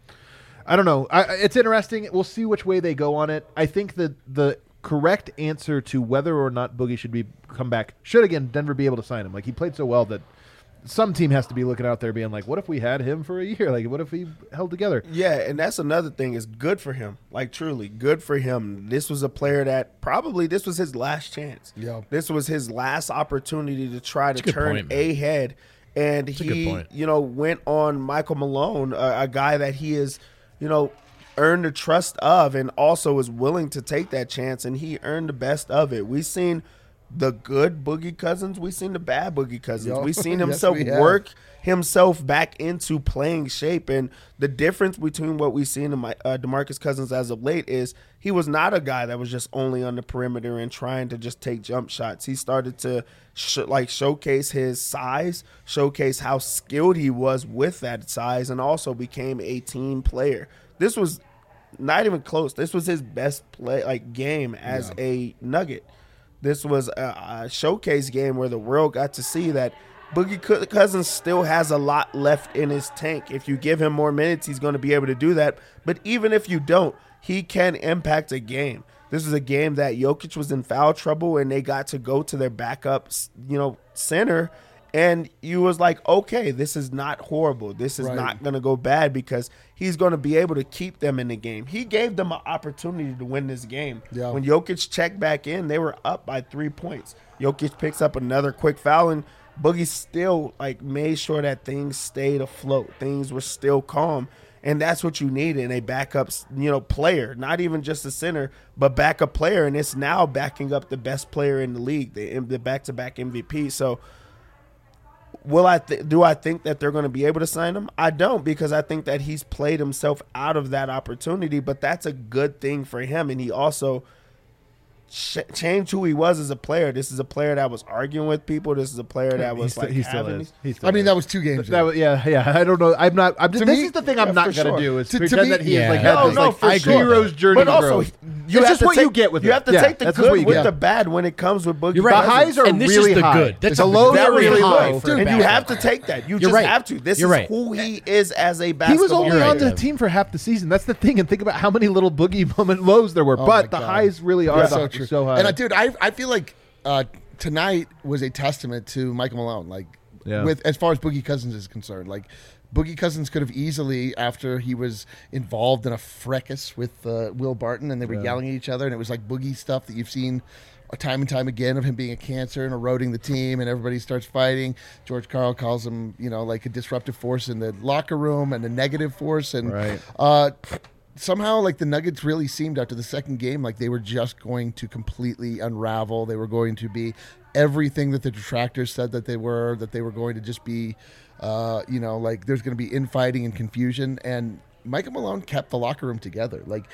I don't know. I- it's interesting. We'll see which way they go on it. I think that the correct answer to whether or not Boogie should be come back should again Denver be able to sign him. Like he played so well that some team has to be looking out there being like, what if we had him for a year? Like what if he held together? Yeah, and that's another thing is good for him. Like truly good for him. This was a player that probably this was his last chance. Yeah. This was his last opportunity to try to a turn point, a head. And a good he, you know, went on Michael Malone, a, a guy that he is, you know, earned the trust of and also is willing to take that chance and he earned the best of it. We've seen the good Boogie Cousins, we've seen the bad Boogie Cousins. Yo, We've seen yes, himself we work himself back into playing shape. And the difference between what we've seen in my, uh, DeMarcus Cousins as of late is he was not a guy that was just only on the perimeter and trying to just take jump shots. He started to sh- like showcase his size, showcase how skilled he was with that size, and also became a team player. This was not even close. This was his best play like game as a Nugget. This was a, a showcase game where the world got to see that Boogie Cou- Cousins still has a lot left in his tank. If you give him more minutes, he's going to be able to do that. But even if you don't, he can impact a game. This is a game that Jokic was in foul trouble and they got to go to their backup, you know, center and you was like, okay, this is not horrible. This is Right. not going to go bad because he's going to be able to keep them in the game. He gave them an opportunity to win this game. Yeah. When Jokic checked back in, they were up by three points. Jokic picks up another quick foul, and Boogie still like made sure that things stayed afloat. Things were still calm. And that's what you need in a backup, you know, player, not even just a center, but backup player. And it's now backing up the best player in the league, the, the back-to-back MVP. So, will I th- do I think that they're going to be able to sign him? I don't because I think that he's played himself out of that opportunity, but that's a good thing for him and he also ch- changed who he was as a player. This is a player that was arguing with people. This is a player that was st- like he still having is. He still I mean, is. that was two games. That was, yeah, yeah. I don't know. I'm not. I'm just, To this me- is the thing yeah, I'm not gonna sure. do is To- to pretend me- that he Yeah. is like No, had this no, like for sure. hero's journey. But also, growth. you it's have just to what take, you get with you it. have to Yeah, take the good with get. the bad when it comes with Boogie. You're The highs are and this really is the high. good. That's the a lows are very really high low. for a and you have to take that. You just right. have to. This You're is right. who he is as a basketball. He was only right, on the team for half the season. That's the thing. And think about how many little boogie moment lows there were. Oh but the God. highs really are Yeah, the, so true. so high. And uh, dude, I I feel like uh, tonight was a testament to Michael Malone. Like Yeah. with as far as Boogie Cousins is concerned, like. Boogie Cousins could have easily, after he was involved in a fracas with uh, Will Barton, and they were yelling at each other, and it was like Boogie stuff that you've seen time and time again of him being a cancer and eroding the team, and everybody starts fighting. George Karl calls him, you know, like a disruptive force in the locker room and a negative force, and Right. uh, somehow like the Nuggets really seemed after the second game like they were just going to completely unravel. They were going to be everything that the detractors said that they were. That they were going to just be, uh, you know, like there's going to be infighting and confusion. And Michael Malone kept the locker room together. Like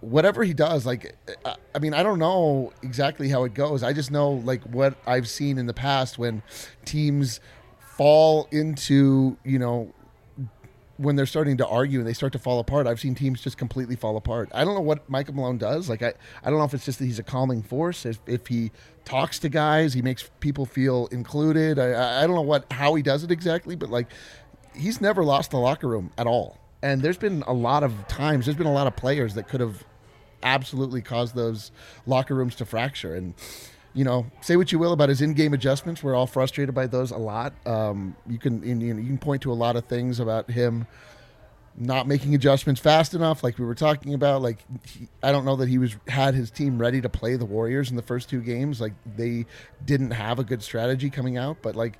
whatever he does, like I- I mean, I don't know exactly how it goes. I just know like what I've seen in the past when teams fall into you know when they're starting to argue and they start to fall apart, I've seen teams just completely fall apart. I don't know what Michael Malone does. Like I, I don't know if it's just that he's a calming force. If, if he talks to guys, he makes people feel included. I- I, don't know what how he does it exactly, but like he's never lost the locker room at all. And there's been a lot of times, there's been a lot of players that could have absolutely caused those locker rooms to fracture. And you know, say what you will about his in-game adjustments. We're all frustrated by those a lot. Um, you can you, know, you can point to a lot of things about him not making adjustments fast enough, like we were talking about. Like he, I don't know that he was had his team ready to play the Warriors in the first two games. Like they didn't have a good strategy coming out, but like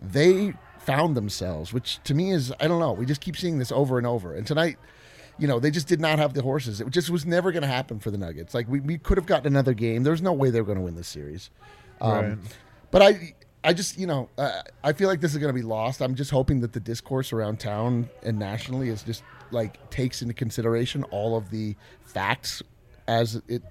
they found themselves, which to me is I don't know. We just keep seeing this over and over. And tonight, you know, they just did not have the horses. It just was never going to happen for the Nuggets. Like we, we could have gotten another game. There's no way they were going to win this series. Um, Right. But I, I just you know, uh, I feel like this is going to be lost. I'm just hoping that the discourse around town and nationally is just like takes into consideration all of the facts as it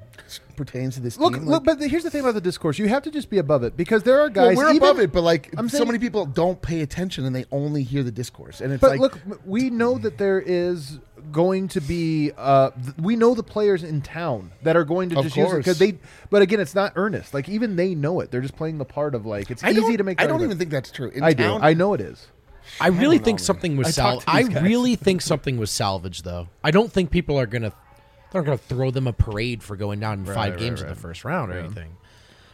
pertains to this look, team. look. Like- But here's the thing about the discourse: you have to just be above it because there are well, guys. we're even- above it, but like I'm so saying- many people don't pay attention and they only hear the discourse, and it's But like look, we know that there is going to be. Uh, th- we know the players in town that are going to Of just use it because they. But again, it's not earnest. Like even they know it. They're just playing the part of like it's I easy to make. I don't argument. even think that's true. In I do. I know it is. I really know, think man. something was I sal- I really think something was salvaged though. I don't think people are gonna they're not gonna throw them a parade for going down in five right, games right. in the first round or anything.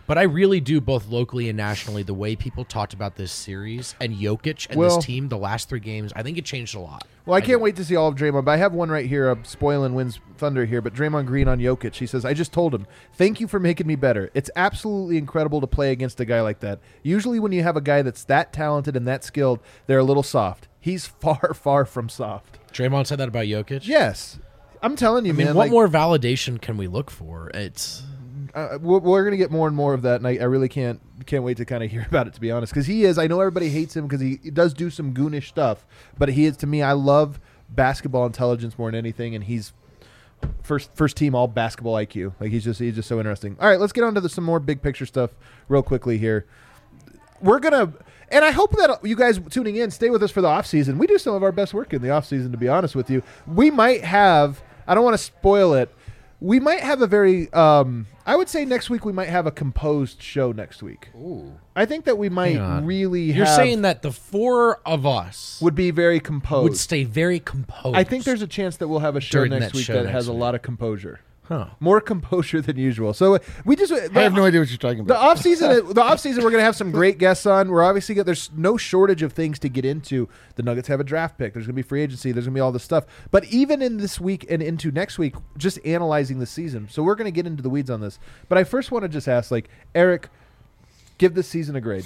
But I really do both locally and nationally the way people talked about this series and Jokic and Well- this team the last three games. I think it changed a lot. Well, I can't wait to see all of Draymond. But I have one right here. I'm spoiling Wind's Thunder here. But Draymond Green on Jokic. He says, "I just told him, thank you for making me better. It's absolutely incredible to play against a guy like that. Usually, when you have a guy that's that talented and that skilled, they're a little soft. He's far, far from soft. Draymond said that about Jokic. Yes, I'm telling you, I mean, man. what like, more validation can we look for? It's uh, we're, we're gonna get more and more of that, and I, I really can't can't wait to kind of hear about it. To be honest, because he is. I know everybody hates him because he, he does do some goonish stuff, but he is to me. I love basketball intelligence more than anything, and he's first first team all basketball IQ. Like he's just he's just so interesting. All right, let's get on to the, some more big picture stuff real quickly here. We're gonna. And I hope that you guys tuning in stay with us for the off season. We do some of our best work in the off season, to be honest with you. We might have I don't want to spoil it. We might have a very. Um, I would say next week we might have a composed show next week. Ooh. I think that we might on. really. You're have- saying that the four of us would be very composed. would stay very composed. I think there's a chance that we'll have a show During next that week show that next has a week. lot of composure, huh. more composure than usual. So uh, we just. I have no idea what you're talking about. The off season, the off season, we're gonna have some great guests on. We're obviously got, there's no shortage of things to get into. The Nuggets have a draft pick. There's gonna be free agency. There's gonna be all this stuff. But even in this week and into next week, just analyzing the season. So we're gonna get into the weeds on this. But I first want to just ask, like Eric, give this season a grade.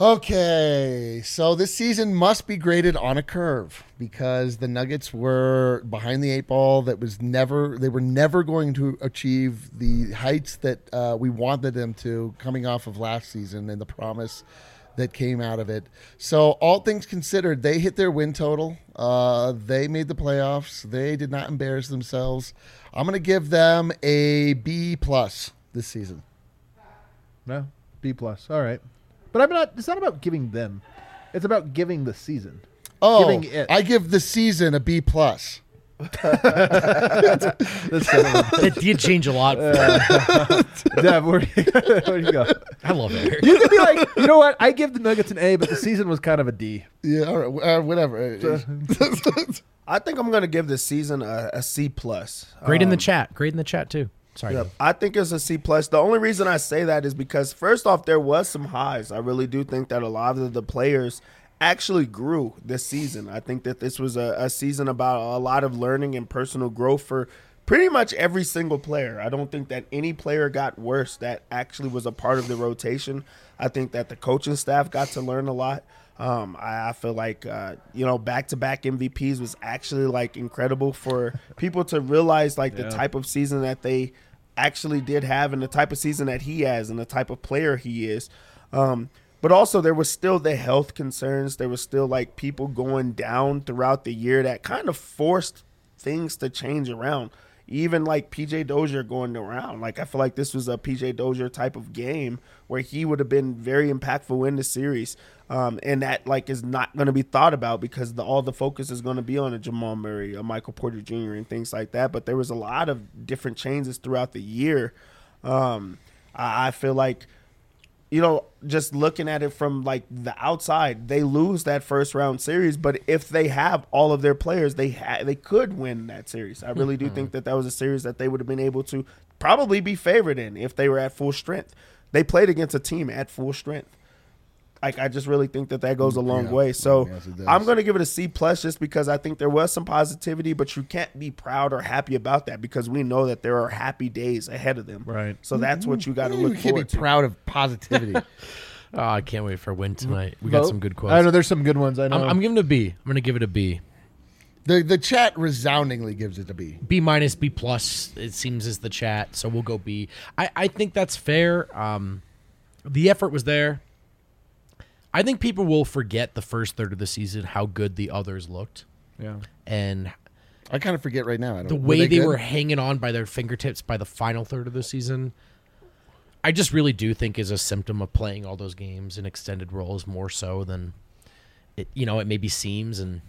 Okay, so this season must be graded on a curve because the Nuggets were behind the eight ball. That was never they were never going to achieve the heights that uh, we wanted them to coming off of last season and the promise that came out of it. So all things considered, they hit their win total. Uh, they made the playoffs. They did not embarrass themselves. I'm going to give them a B plus this season. No, B plus. All right. But I'm not. It's not about giving them. It's about giving the season. Oh, Giving it. I give the season a B plus. The seven. It did change a lot. Deb, where, where do you go? I love it. You could be like, you know what? I give the Nuggets an A, but the season was kind of a D. Yeah, all right, uh, whatever. I think I'm gonna give this season a, a C plus. Great in the Um, chat. Great in the chat too. Sorry. Yep. I think it's a C plus. The only reason I say that is because first off, there was some highs. I really do think that a lot of the players actually grew this season. I think that this was a, a season about a lot of learning and personal growth for pretty much every single player. I don't think that any player got worse that actually was a part of the rotation. I think that the coaching staff got to learn a lot. Um, I, I feel like uh, you know back to back MVPs was actually like incredible for people to realize like the type of season that they actually did have and the type of season that he has and the type of player he is. Um, but also there was still the health concerns. There was still like people going down throughout the year that kind of forced things to change around. Even like PJ Dozier going around. Like I feel like this was a PJ Dozier type of game where he would have been very impactful in the series. Um, and that like is not going to be thought about because the, all the focus is going to be on a Jamal Murray, a Michael Porter Jr. and things like that. But there was a lot of different changes throughout the year. Um, I, I feel like you know, just looking at it from like the outside, they lose that first round series. But if they have all of their players, they ha- they could win that series. I really do mm-hmm. think that that was a series that they would have been able to probably be favored in if they were at full strength. They played against a team at full strength. Like I just really think that that goes a long Yeah. way. So Yes. I'm going to give it a C plus just because I think there was some positivity, but you can't be proud or happy about that because we know that there are happy days ahead of them. Right. So that's what you got to you look can't be forward to. proud of positivity. Oh, I can't wait for a win tonight. We got Vote. some good quotes. I know there's some good ones. I know. I'm, I'm giving it a B. I'm going to give it a B. the the chat resoundingly gives it a B. B minus, B plus. It seems is the chat, so we'll go B. I I think that's fair. Um, the effort was there. I think people will forget the first third of the season how good the others looked yeah. and I kind of forget right now. I don't, the way they, good? were hanging on by their fingertips by the final third of the season. I just really do think is a symptom of playing all those games in extended roles more so than it you know it maybe seems and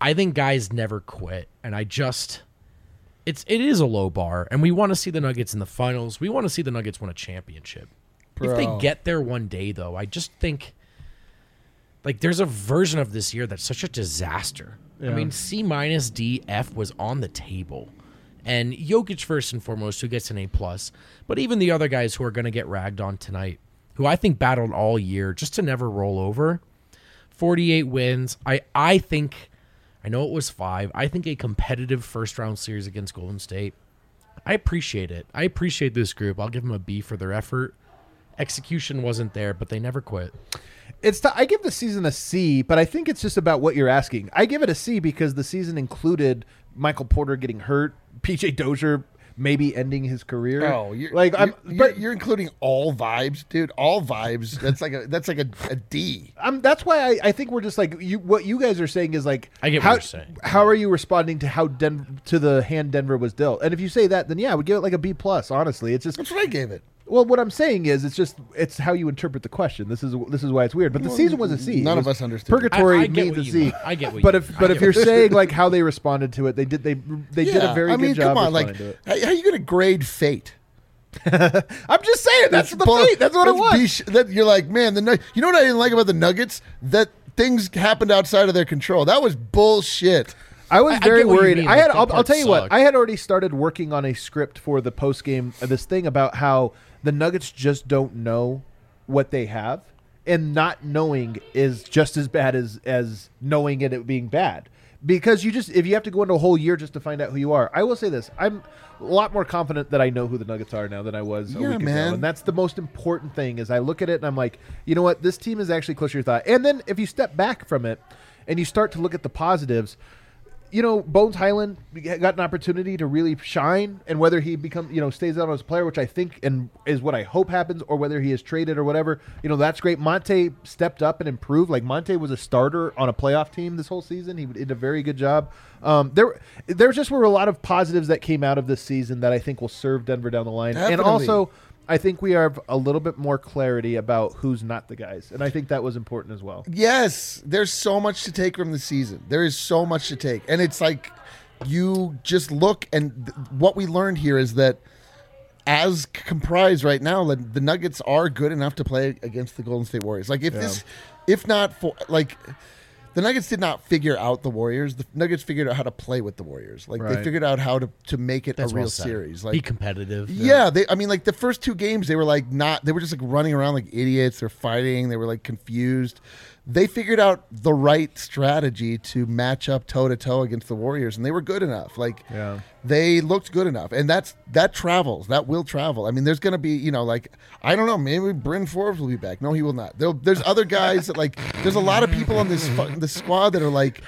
I think guys never quit and I just it's it is a low bar and we want to see the Nuggets in the finals. We want to see the Nuggets win a championship. If they get there one day though, I just think like there's a version of this year that's such a disaster. I mean, C minus D F was on the table. And Jokic first and foremost, who gets an A plus, but even the other guys who are going to get ragged on tonight, who I think battled all year just to never roll over. 48 wins. I I think I know it was 5. I think a competitive first round series against Golden State. I appreciate it. I appreciate this group. I'll give them a B for their effort. Execution wasn't there, but they never quit. It's t- I give the season a C, but I think it's just about what you're asking. I give it a C because the season included Michael Porter getting hurt, PJ Dozier maybe ending his career. Oh, you're, like you're, I'm, you're, but you're including all vibes, dude. All vibes. That's like a that's like a, a D. I'm, that's why I, I think we're just like you. What you guys are saying is like, I get what how, you're saying. How are you responding to how Den- to the hand Denver was dealt? And if you say that, then yeah, I would give it like a B plus. Honestly, it's just That's what I gave it. Well, what I'm saying is, it's just it's how you interpret the question. This is this is why it's weird. But the season was a C. none It of us understood. Purgatory I- I means what a you C. mean. I get what But you if mean. but if you're saying like how they responded to it, they did they they did a very good thing. I good mean, job. come on, like, to it. how, are you going to grade fate? I'm just saying that's the bull- fate. That's what it was. bish- that you're like, man, the you know what I didn't like about the Nuggets? That things happened outside of their control. That was bullshit. I was I- I very get worried. I had. I'll, I'll tell you what. I had already started working on a script for the post game. Uh, this thing about how the Nuggets just don't know what they have, and not knowing is just as bad as as knowing it, it being bad. Because you just if you have to go into a whole year just to find out who you are. I will say this: I'm a lot more confident that I know who the Nuggets are now than I was a Yeah, week man. ago, and that's the most important thing. Is I look at it and I'm like, you know what, this team is actually closer to your thought. And then if you step back from it and you start to look at the positives, you know, Bones Hyland got an opportunity to really shine, and whether he become, you know, stays out as a player, which I think and is what I hope happens, or whether he is traded or whatever, you know, that's great. Monte stepped up and improved. Like Monte was a starter on a playoff team this whole season. He did a very good job. Um, there, there just were a lot of positives that came out of this season that I think will serve Denver down the line, and also. I think we have a little bit more clarity about who's not the guys, and I think that was important as well. Yes, there's so much to take from the season. There is so much to take, and it's like you just look and th- what we learned here is that as comprised right now, the Nuggets are good enough to play against the Golden State Warriors. Like if this, if not for like. The Nuggets did not figure out the Warriors. The Nuggets figured out how to play with the Warriors. Like they figured out how to, to make it That's a real well series. Like Be competitive. yeah, they. I mean, like the first two games, they were like not. They were just like running around like idiots. They're fighting. They were like confused. They figured out the right strategy to match up toe to toe against the Warriors, and they were good enough. Like, Yeah. They looked good enough, and that's that travels. That will travel. I mean, there's gonna be, you know, like I don't know, maybe Bryn Forbes will be back. No, he will not. There'll, there's other guys that like. There's a lot of people on this this squad that are like.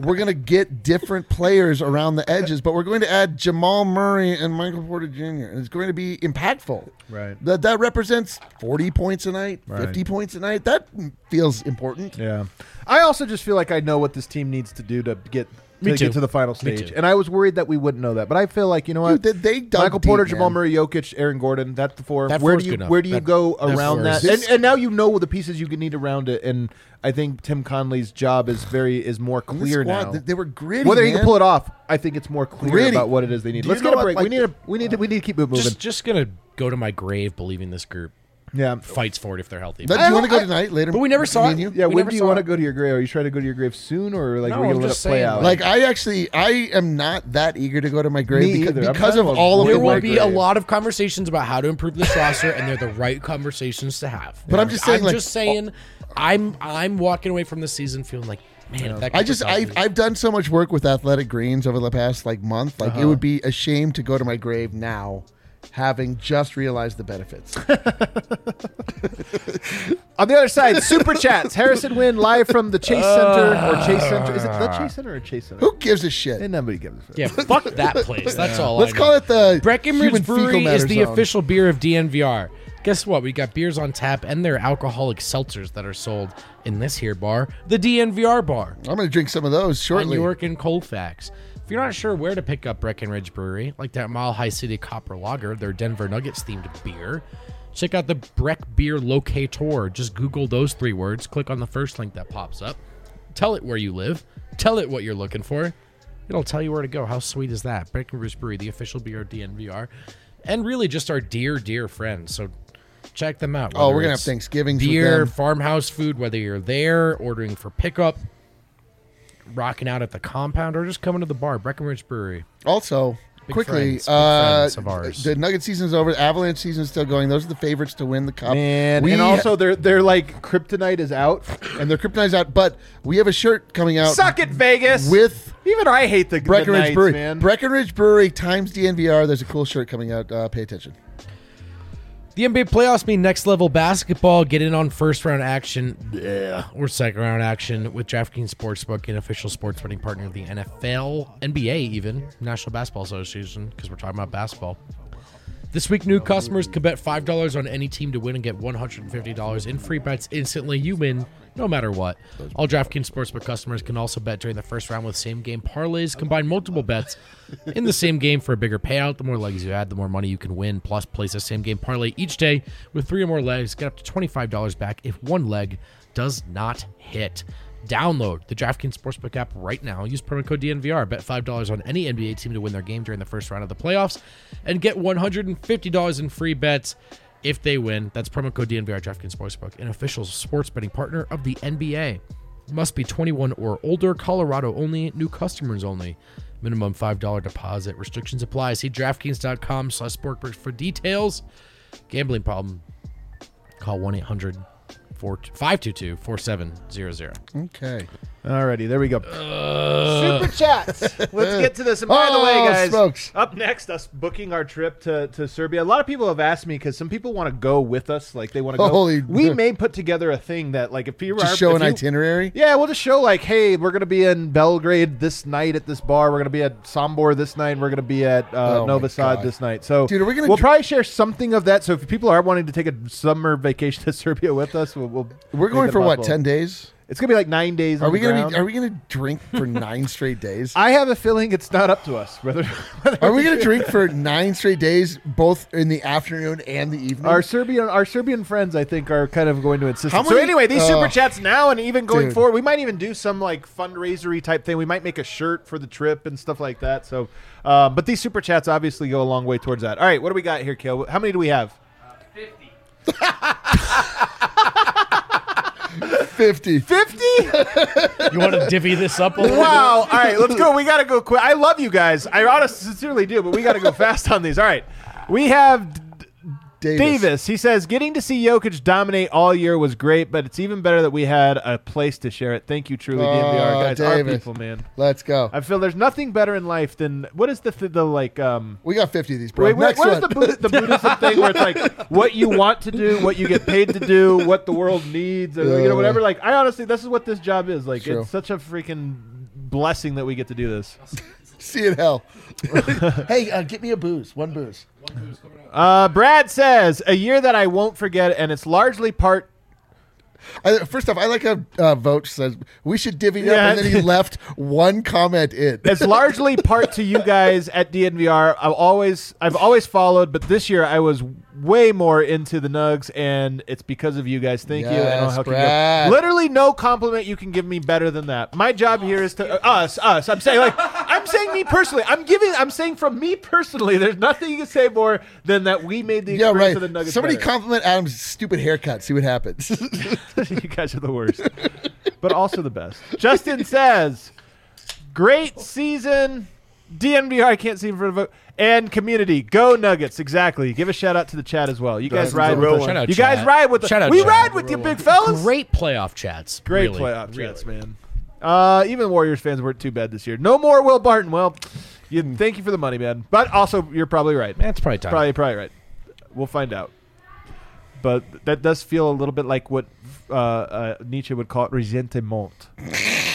We're gonna get different players around the edges, but we're going to add Jamal Murray and Michael Porter Jr. and it's going to be impactful. Right. That that represents forty points a night, Right. fifty points a night. That feels important. Yeah. I also just feel like I know what this team needs to do to get Me to too. get to the final Me stage. too. And I was worried that we wouldn't know that. But I feel like, you know what? Dude, they- they dug Michael Porter, deep, Jamal man. Murray, Jokic, Aaron Gordon, that's the four. That where four's do you good enough. where do you That- go that around four that? is- And, and now you know the pieces you can need around it. And I think Tim Connelly's job is very is more And this clear squad, now. They, they were gritty. Whether he man. can pull it off, I think it's more clear Gritty. about what it is they need. Do Let's you get know a break. what, we need a we need to we need to keep it moving. Just, just gonna go to my grave believing this group yeah. fights for it if they're healthy. But do you want to go I- tonight later? But we never saw it. you? Yeah, We when do you want to go to your grave? Are you trying to go to your grave soon, or like No, we're I'm gonna let it play saying, out? Like I actually, I am not that eager to go to my grave because, either. Because of of all of there the avoiding will work. be a lot of conversations about how to improve this roster, and they're the right conversations to have. But I'm just saying, I'm like, just saying, I'm I'm walking away from the season feeling like, man, if that I just I healthy- I've done so much work with Athletic Greens over the past like month. Like Uh-huh. it would be a shame to go to my grave now, having just realized the benefits. On the other side, super chats. Harrison Wind live from the Chase Center or uh, Chase Center. Is it the uh, Chase Center or Chase Center? Who gives a shit? And nobody gives a fuck. yeah, fuck that place. That's all. Let's I call know. it the Breckenridge Brewery is the zone. official beer of DNVR. Guess what? We got beers on tap and their alcoholic seltzers that are sold in this here bar, the DNVR bar. I'm going to drink some of those on shortly. York and Colfax. If you're not sure where to pick up Breckenridge Brewery, like that Mile High City Copper Lager, their Denver Nuggets themed beer, check out the Breck Beer Locator. Just Google those three words, click on the first link that pops up, tell it where you live, tell it what you're looking for. It'll tell you where to go. How sweet is that? Breckenridge Brewery, the official beer of DNVR, and really just our dear, dear friends. So check them out. Oh, we're gonna have Thanksgiving beer, farmhouse food, whether you're there ordering for pickup, rocking out at the compound, or just coming to the bar. Breckenridge Brewery. Also, Big quickly, friends, big uh, friends of ours. the Nugget season's over. The Avalanche season's still going. Those are the favorites to win the cup. Man, we and also they're they're like kryptonite is out. and their kryptonite's out. But we have a shirt coming out Suck it, Vegas. with even I hate the the Breckenridge Knights, Brewery. man. Breckenridge Brewery times DNVR. There's a cool shirt coming out. Uh, pay attention. The NBA playoffs mean next level basketball. Get in on first round action bleh, or second round action with DraftKings Sportsbook, an official sports betting partner of the NFL, NBA, even National Basketball Association, because we're talking about basketball. This week, new customers can bet $5 on any team to win and get $150 in free bets instantly. You win no matter what. All DraftKings Sportsbook customers can also bet during the first round with same game parlays. Combine multiple bets in the same game for a bigger payout. The more legs you add, the more money you can win. Plus, place a same game parlay each day with three or more legs. Get up to $25 back if one leg does not hit. Download the DraftKings Sportsbook app right now. Use promo code DNVR. Bet $5 on any NBA team to win their game during the first round of the playoffs and get $150 in free bets if they win. That's promo code DNVR DraftKings Sportsbook, an official sports betting partner of the NBA. Must be 21 or older. Colorado only. New customers only. Minimum $5 deposit. Restrictions apply. See DraftKings.com slash for details. Gambling problem. Call 1 800 522 4700. Okay. Alrighty, there we go. Uh, Super chats. Let's get to this. And by the way, Oh, guys, smokes. up next, us booking our trip to, to Serbia. A lot of people have asked me because some people want to go with us. Like they want to go. Holy- we may put together a thing that, like, if you Just are show if an you- itinerary. Yeah, we'll just show like, hey, we're gonna be in Belgrade this night at this bar. We're gonna be at Sombor this night. We're gonna be at uh, Oh Novi Sad this night. So, Dude, are we gonna We'll dr- probably share something of that. So if people are wanting to take a summer vacation to Serbia with us, we'll. we'll We're going that for what? Ten days? It's gonna be like nine days. Are we gonna ground. be? Are we gonna drink for nine straight days? I have a feeling it's not up to us. Whether, whether Are we gonna drink for nine straight days, both in the afternoon and the evening? Our Serbian, our Serbian friends, I think, are kind of going to insist. How so many- anyway, these uh, super chats now and even going dude. forward, we might even do some like fundraisery type thing. We might make a shirt for the trip and stuff like that. So, uh, but these super chats obviously go a long way towards that. All right, what do we got here, Kale? How many do we have? Fifty. Fifty. 50? you want to divvy this up a little wow. All right, let's go. We got to go quick. I love you guys. I honestly, sincerely do, but we got to go fast on these. All right, we have. Davis. Davis, he says, getting to see Jokic dominate all year was great, but it's even better that we had a place to share it. Thank you, truly, Oh, DNVR guys. Our Davis. people, man. Let's go. I feel there's nothing better in life than what is the th- the like um. we got fifty of these, bro. Wait, what, Next what is one. the, Buddha, the Buddhism thing where it's like what you want to do, what you get paid to do, what the world needs, or you know whatever? Like, I honestly, this is what this job is. Like, True. it's such a freaking blessing that we get to do this. See you in hell. hey, uh, get me a booze. One booze. Uh, Brad says a year that I won't forget, and it's largely part I, first off, I like a uh, vote says we should divvy Yeah. up, and then he left one comment in. It's largely part to you guys at DNVR. I've always I've always followed, but this year I was way more into the Nugs, and it's because of you guys. Thank you. I don't know Yes, how can you- Brad. Literally no compliment you can give me better than that. My job here is to uh, us us. I'm saying like I'm saying me personally. I'm giving. I'm saying from me personally. There's nothing you can say more than that we made the yeah, experience right. of the Nuggets. Somebody better. compliment Adam's stupid haircut. See what happens. you guys are the worst, but also the best. Justin says, "Great season, DNVR. I can't see him for the vote and community. Go Nuggets. Exactly. Give a shout out to the chat as well. You guys That's ride with real us. Shout out You guys chat. ride with us. Shout out We chat. ride with you, big fellas. Great playoff chats. Great really, playoff really. chats, man. Uh, even Warriors fans weren't too bad this year. No more Will Barton. Well, you thank you for the money, man. But also, you're probably right. That's probably time. Probably, probably right. We'll find out. But that does feel a little bit like what uh, uh, Nietzsche would call it ressentiment.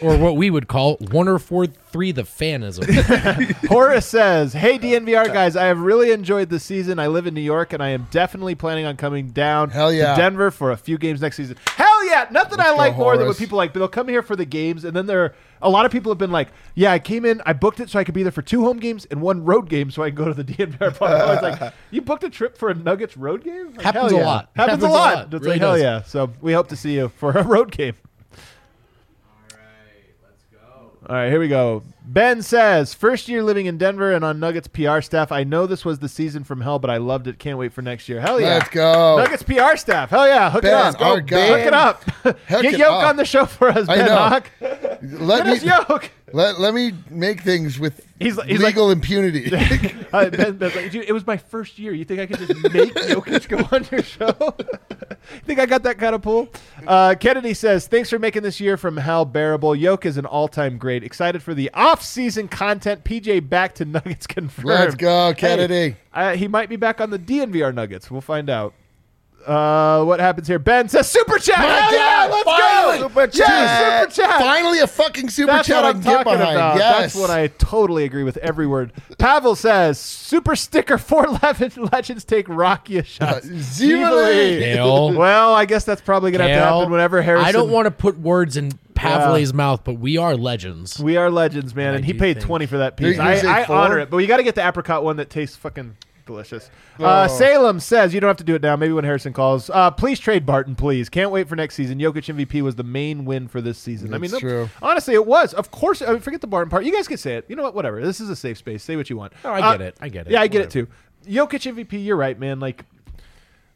Or what we would call one or four three the fanism. Horace says, "Hey DNVR guys, I have really enjoyed the season. I live in New York, and I am definitely planning on coming down Hell yeah. to Denver for a few games next season. Hell yeah! Nothing I go, like more than when people like but they'll come here for the games, and then there a lot of people have been like, "Yeah, I came in, I booked it so I could be there for two home games and one road game, so I can go to the DNVR park." I was like, "You booked a trip for a Nuggets road game? Like, Happens hell a yeah. lot. Happens, Happens a a lot. lot. It's Really like hell does. yeah. So we hope to see you for a road game." All right, here we go. Ben says, first year living in Denver and on Nuggets PR staff. I know this was the season from hell, but I loved it. Can't wait for next year. Hell yeah. Let's go. Nuggets PR staff. Hell yeah. Hook Ben, it up. our guy. Hook it up. Hook Get it Yoke up. on the show for us, Ben. Hawk. let Get me us Yoke. Let, let me make things with He's like- he's like- legal impunity. Uh, ben, Ben's like, "Dude, it was my first year. You think I could just make Jokic go on your show? you think I got that kind of pull? Uh, Kennedy says, thanks for making this year from hell bearable. Yoke is an all-time great. Excited for the off-season content. PJ back to Nuggets confirmed. Let's go, Hey, Kennedy. uh, he might be back on the DNVR Nuggets. We'll find out. Uh, what happens here? Ben says super chat. Hell yeah, let's go. super chat. Yeah, super chat. Finally, a fucking super That's chat what I I'm can get talking behind. about. Yes. That's what I totally agree with every word. Pavel says, "Super sticker for Legend- Legends take Rocky a shot." Zivali. Kale. Well, I guess that's probably gonna have to Kale, happen whenever Harrison. I don't want to put words in Pavley's mouth, but we are legends. We are legends, man, I and he do paid think- twenty for that piece. you I, say I four? honor it, but you got to get the apricot one that tastes fucking delicious. Uh, Oh. Salem says you don't have to do it now. Maybe when Harrison calls. Uh, please trade Barton, please. Can't wait for next season. Jokic MVP was the main win for this season. I mean, That's true. honestly, it was. Of course, I mean, forget the Barton part. You guys can say it. You know what? Whatever. This is a safe space. Say what you want. No, I Uh, get it. I get it. Yeah, I get it too. Jokic MVP. You're right, man. Like.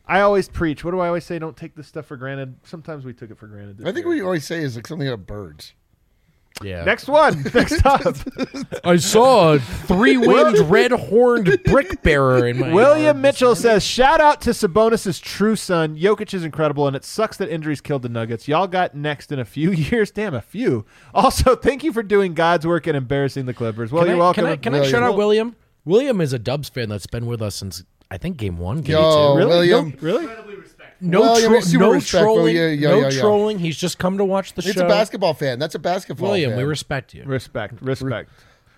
I always preach. What do I always say? Don't take this stuff for granted. Sometimes we took it for granted. this I think year. what you always say is like something about birds. Yeah. Next one. Next up. I saw a three-winged red-horned brick bearer in my William yard. Mitchell says, "Shout out to Sabonis' true son. Jokic is incredible, and it sucks that injuries killed the Nuggets. Y'all got next in a few years. Damn, a few. Also, thank you for doing God's work and embarrassing the Clippers. Well, Can you're I, welcome. Can I, can I William. shout out William? William is a Dubs fan that's been with us since I think game one, game Yo, two. really? William. No, really? No, William tro- no trolling. Yeah, yeah, no yeah, yeah. trolling. He's just come to watch the show. It's a basketball fan. That's a basketball fan. William, fan. we respect you. Respect. Respect.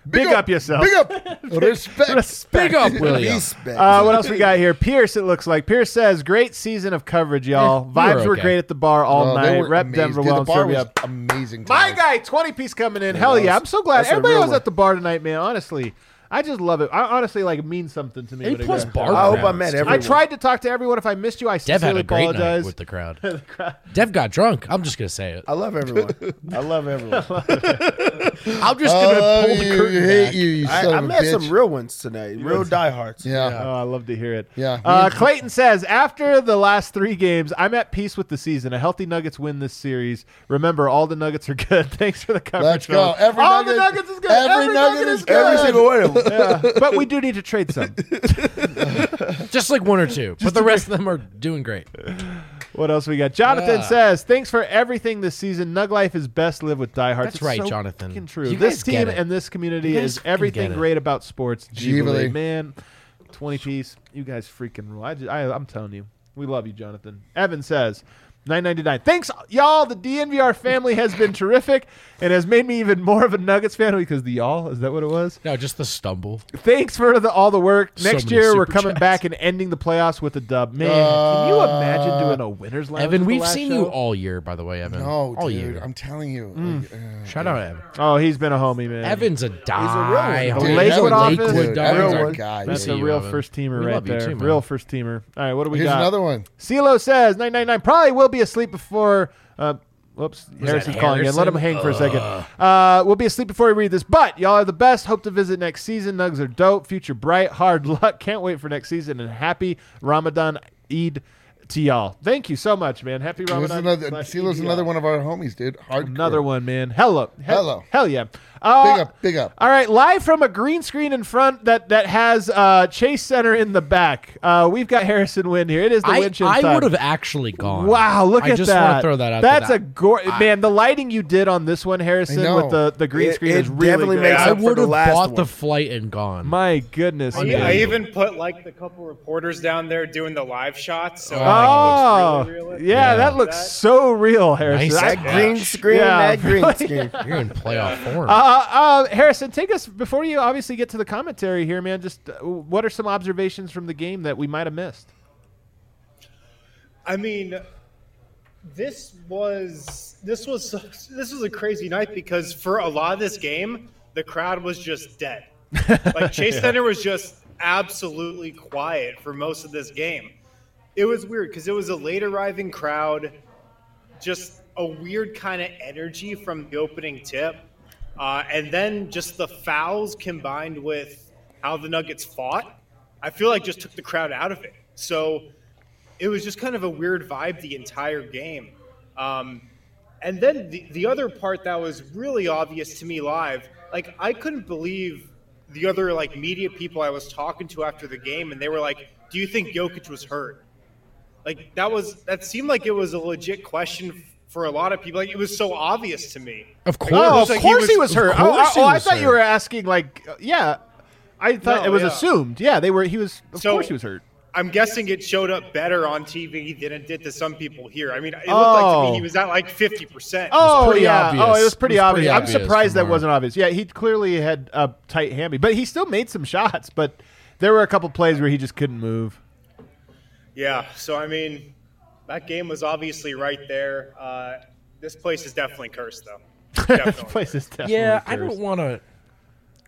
Big, up, yourself. Big up. Respect. Respect. Big up, William. Respect. Uh, what else we got here? Pierce, it looks like. Pierce says, "Great season of coverage, y'all. we Vibes were were great at the bar all Oh, night. were Rep amazing. Denver Dude, well the and bar was up. amazing. My guy, 20 piece coming in. Hell yeah. I'm so glad. that's Everybody was at the bar tonight, man. Honestly. I just love it. I honestly like it means something to me. A when it plus goes- bar. I hope I crowds, met too. I everyone. tried to talk to everyone. If I missed you, I Dev had sincerely a great apologize. night with the crowd. Dev got drunk. I'm just gonna say it. I love everyone. I love everyone. I'm just gonna pull the you, curtain hate back. you, you I, son I of a met bitch. some real ones tonight. Real diehards. Yeah. Oh, I love to hear it. Yeah. Uh, Clayton says after the last three games, I'm at peace with the season. A healthy Nuggets win this series. Remember, all the Nuggets are good. Thanks for the coverage. Let's go. fellas. Every all nugget- the Nuggets is good. every nugget is good. Every single one of them. Yeah, but we do need to trade some. Just like one or two, but the rest of them are doing great. What else we got? Jonathan Ah. says, "Thanks for everything this season. Nug life is best lived with diehards." That's It's right, so Jonathan. fucking True. You this guys get team it. and this community You guys is fucking everything get it. great about sports. Jubilee. Jubilee, man. Twenty piece. You guys freaking rule. I, just, I I'm telling you, we love you, Jonathan. Evan says. 999. Thanks, y'all. The DNVR family has been terrific and has made me even more of a Nuggets fan because the y'all is that what it was? No, just the stumble. Thanks for the, all the work. So Next many year, we're coming chats. back and ending the playoffs with a dub. Man, can you imagine doing a winners lounge? Evan, we've seen show? you all year, by the way, Evan. No, all dude. year. I'm telling you. Mm. like, uh, Shout out Evan. Oh, he's been a homie, man. Evan's a die. one. The dude, Lakewood Evan's office? a- dude, Evan's Real our one. guy. That's a real Evan. first teamer We right love you there. too, man. real first teamer. All right, what do we Here's got? another one. CeeLo says 999 probably will be asleep before. Uh, whoops, Harrison's calling again. Let him hang for a second. Uh, we'll be asleep before we read this. But y'all are the best. Hope to visit next season. Nugs are dope. Future bright. Hard luck. Can't wait for next season. And happy Ramadan Eid to y'all. Thank you so much, man. Happy Ramadan. another. slash Sila's another one of our homies, dude. Hardcore. Another one, man. Hello. He- Hello. Hell yeah. Uh, Big up. Big up. All right, live from a green screen in front that that has uh, Chase Center in the back. Uh, we've got Harrison Wind here. It is the I, Winchell I would have actually gone. Wow, look at that. I at just that. want to throw that out. That's there. a gore man. The lighting you did on this one, Harrison, with the, the green It- screen it is really definitely good. makes I would have last bought the flight and gone. My goodness, I, man. I even put like the couple reporters down there doing the live shots. So oh, it looks really realistic. yeah, Yeah. that looks so real, Harrison. Nice. That green screen, Yeah, that green screen. You're in playoff form. Uh, uh, Harrison, take us before you obviously get to the commentary here, man. Just uh, what are some observations from the game that we might have missed? I mean, this was this was this was a crazy night because for a lot of this game, the crowd was just dead. Like Chase Center was just absolutely quiet for most of this game. It was weird because it was a late arriving crowd, just a weird kind of energy from the opening tip, uh, and then just the fouls combined with how the Nuggets fought. I feel like just took the crowd out of it. So it was just kind of a weird vibe the entire game. Um, and then the, the other part that was really obvious to me live, like I couldn't believe the other like media people I was talking to after the game, and they were like, "Do you think Jokic was hurt?" Like that was that seemed like it was a legit question for a lot of people. Like it was so obvious to me. of course. Oh, of like he course was- he was hurt. Oh, course oh, he oh, I was thought you were asking like, yeah. I thought No, it was yeah. assumed. Yeah, they were. He was. Of So- course, he was hurt. I'm guessing it showed up better on TV than it did to some people here. I mean, it looked like to Oh. me he oh. was at like 50%. Oh pretty yeah. obvious. Oh, it was pretty It was obvious. pretty I'm obvious surprised that wasn't obvious. Yeah, he clearly had a tight hammy, but he still made some shots. But there were a couple plays where he just couldn't move. Yeah, so I mean, that game was obviously right there. Uh, this place is definitely cursed, though. the Definitely. place is definitely Yeah, I don't want to.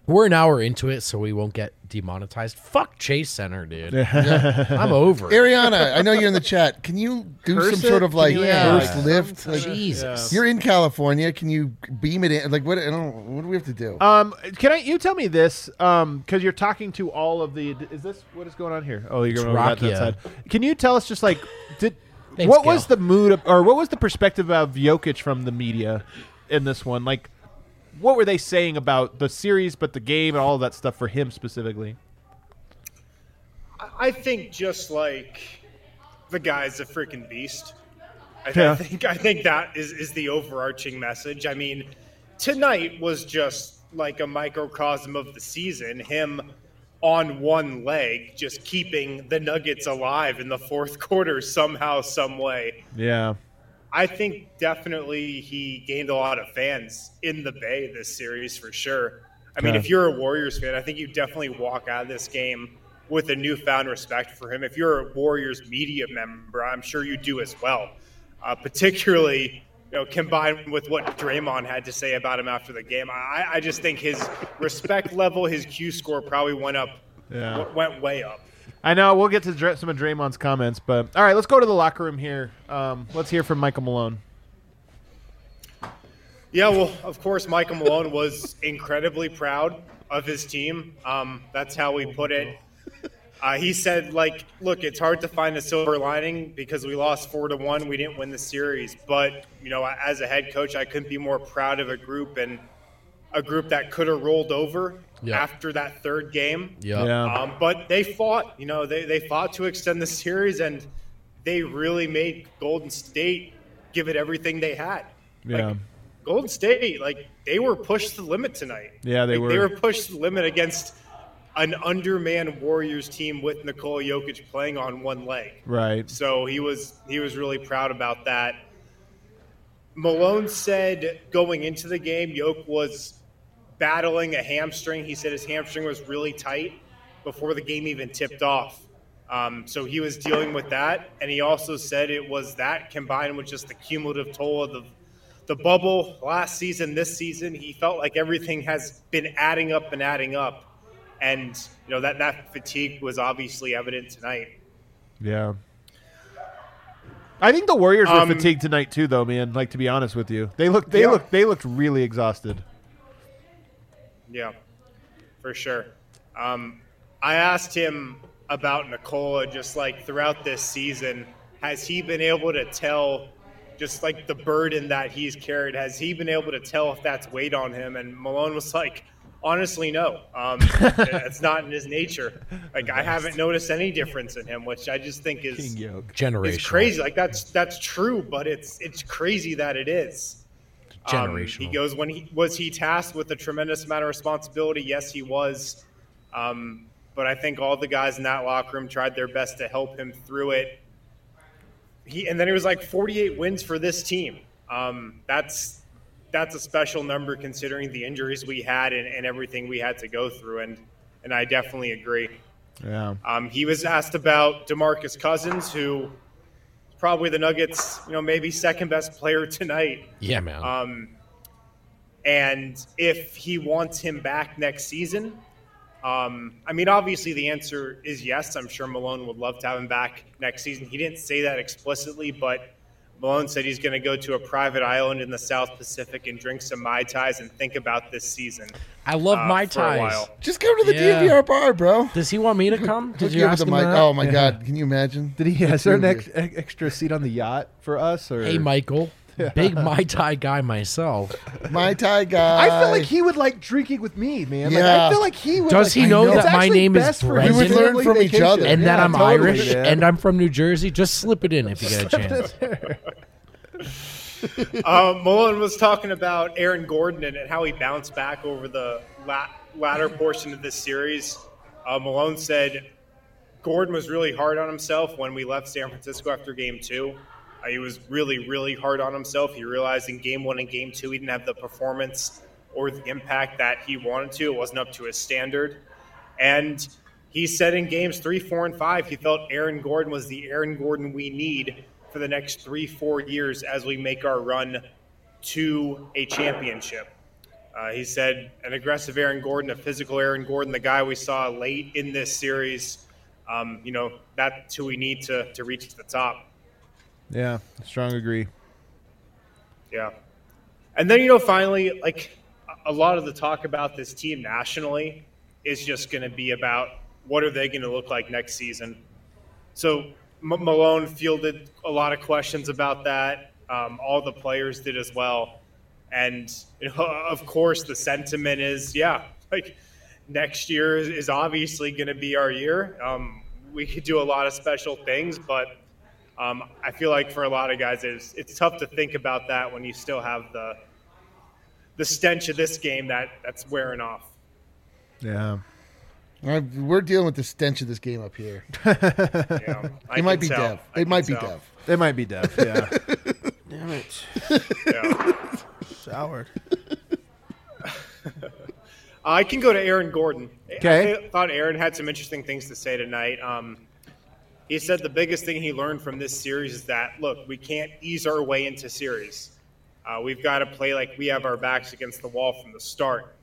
We're an hour into it, so we won't get demonetized. Fuck Chase Center, dude. I'm over it. Ariana, I know you're in the chat. Can you do Curse some it? sort of like you, yeah, first lift? Like, Jesus. You're in California. Can you beam it in? Like what? I don't. What do we have to do? Um, can I? You tell me this, um, because you're talking to all of the. Is this what is going on here? Oh, you're going over that, that side. Can you tell us just like did Thanks, what was the mood of, or what was the perspective of Jokic from the media in this one? Like, what were they saying about the series, but the game and all of that stuff for him specifically? I think just like the guy's a freaking beast. I, th- Yeah. I think I think that is, is the overarching message. I mean, tonight was just like a microcosm of the season. Him on one leg, just keeping the Nuggets alive in the fourth quarter somehow, some way. Yeah. I think definitely he gained a lot of fans in the Bay this series for sure. I mean, Okay. if you're a Warriors fan, I think you definitely walk out of this game with a newfound respect for him. If you're a Warriors media member, I'm sure you do as well. Uh, particularly, you know, combined with what Draymond had to say about him after the game, I, I just think his respect level, his Q score probably went up, Yeah. w- went way up. I know we'll get to some of Draymond's comments, but all right, let's go to the locker room here. Um, let's hear from Michael Malone. Yeah, well, of course, Michael Malone was incredibly proud of his team. Um, that's how we put it. Uh, he said, like, look, it's hard to find a silver lining because we lost four to one. We didn't win the series, but you know, as a head coach, I couldn't be more proud of a group and a group that could have rolled over Yeah. after that third game. Yeah. Yeah. Um, but they fought, you know, they, they fought to extend the series and they really made Golden State give it everything they had. Yeah. Like, Golden State, like they were pushed to the limit tonight. Yeah, they Like, They were. were pushed to the limit against an undermanned Warriors team with Nikola Jokic playing on one leg. Right. So he was he was really proud about that. Malone said going into the game, Yoke was battling a hamstring. He said his hamstring was really tight before the game even tipped off. Um, so he was dealing with that, and he also said it was that combined with just the cumulative toll of the the bubble last season, this season. He felt like everything has been adding up and adding up, and you know that that fatigue was obviously evident tonight. Yeah. I think the Warriors were Um, fatigued tonight too, though, man. Like to be honest with you, they looked they Yeah. looked they looked really exhausted. Yeah, for sure. Um, I asked him about Nikola just like throughout this season. Has he been able to tell just like the burden that he's carried? Has he been able to tell if that's weighed on him? And Malone was like, honestly, no. Um, it's not in his nature. Like I haven't noticed any difference in him, which I just think is Yoke. Generational. it's crazy. Like that's that's true, but it's it's crazy that it is. Um, Generational. he goes when he was he tasked with a tremendous amount of responsibility. Yes, he was. Um, but I think all the guys in that locker room tried their best to help him through it. He and then he was like 48 wins for this team. Um, that's that's a special number considering the injuries we had and, and everything we had to go through. And and I definitely agree. Yeah. Um, he was asked about DeMarcus Cousins, who probably the Nuggets, you know, maybe second best player tonight. Yeah, man. Um, and if he wants him back next season, um, I mean, obviously the answer is yes. I'm sure Malone would love to have him back next season. He didn't say that explicitly, but Malone said he's going to go to a private island in the South Pacific and drink some mai tais and think about this season. I love uh, my for a ties. Just go to the Yeah. DNVR bar, bro. Does he want me to come? Did Hook you you ask him the mic. that? Oh my god, can you imagine? Did he? The Is there an two ex- of ex- extra seat on the yacht for us? Or Hey, Michael. Big Mai Tai guy myself. you. my tie guy. I feel like he would like drinking with me, man. Like, Yeah. I feel like he would. Does like, he know It's that my actually name is best for Brendan? his We would learn family from each vacation. other. And that Yeah, I'm totally, Irish man. and I'm from New Jersey. Just slip it in if you get a chance. uh, Malone was talking about Aaron Gordon and, and how he bounced back over the la- latter portion of this series. Uh, Malone said Gordon was really hard on himself when we left San Francisco after game two. Uh, he was really, really hard on himself. He realized in game one and game two, he didn't have the performance or the impact that he wanted to. It wasn't up to his standard. And he said in games three, four, and five, he felt Aaron Gordon was the Aaron Gordon we need for the next three, four years as we make our run to a championship. Uh, he said an aggressive Aaron Gordon, a physical Aaron Gordon, the guy we saw late in this series. Um, you know, that's who we need to, to reach the top. Yeah, strong agree. Yeah. And then, you know, finally, like a lot of the talk about this team nationally is just going to be about what are they going to look like next season. So M- Malone fielded a lot of questions about that. Um, all the players did as well. And, you know, of course, the sentiment is, yeah, like next year is, obviously going to be our year. Um, we could do a lot of special things, but um, I feel like for a lot of guys, it's, it's tough to think about that when you still have the the stench of this game that that's wearing off. Yeah. Uh, We're dealing with the stench of this game up here. You know, I It might be tell. Dev. I It can might be tell. Dev. It might be Dev. Yeah. Damn it. Yeah. Soured. I can go to Aaron Gordon. Okay. I th- thought Aaron had some interesting things to say tonight. Um, he said the biggest thing he learned from this series is that look, we can't ease our way into series. Uh, we've got to play like we have our backs against the wall from the start.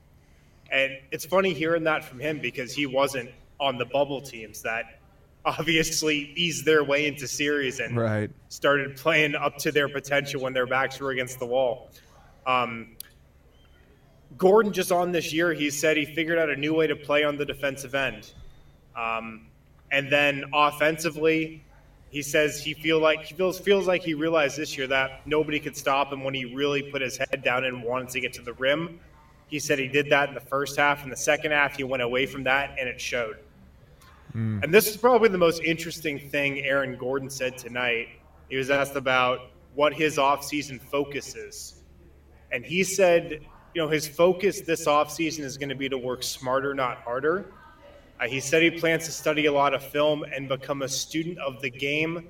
And it's funny hearing that from him because he wasn't on the bubble teams that obviously eased their way into series and right. started playing up to their potential when their backs were against the wall. Um, Gordon just on this year, he said he figured out a new way to play on the defensive end, um, and then offensively, he says he feel like he feels feels like he realized this year that nobody could stop him when he really put his head down and wanted to get to the rim. He said he did that in the first half. In the second half, he went away from that, and it showed. Hmm. And this is probably the most interesting thing Aaron Gordon said tonight. He was asked about what his offseason focus is. And he said, you know, his focus this offseason is going to be to work smarter, not harder. Uh, he said he plans to study a lot of film and become a student of the game.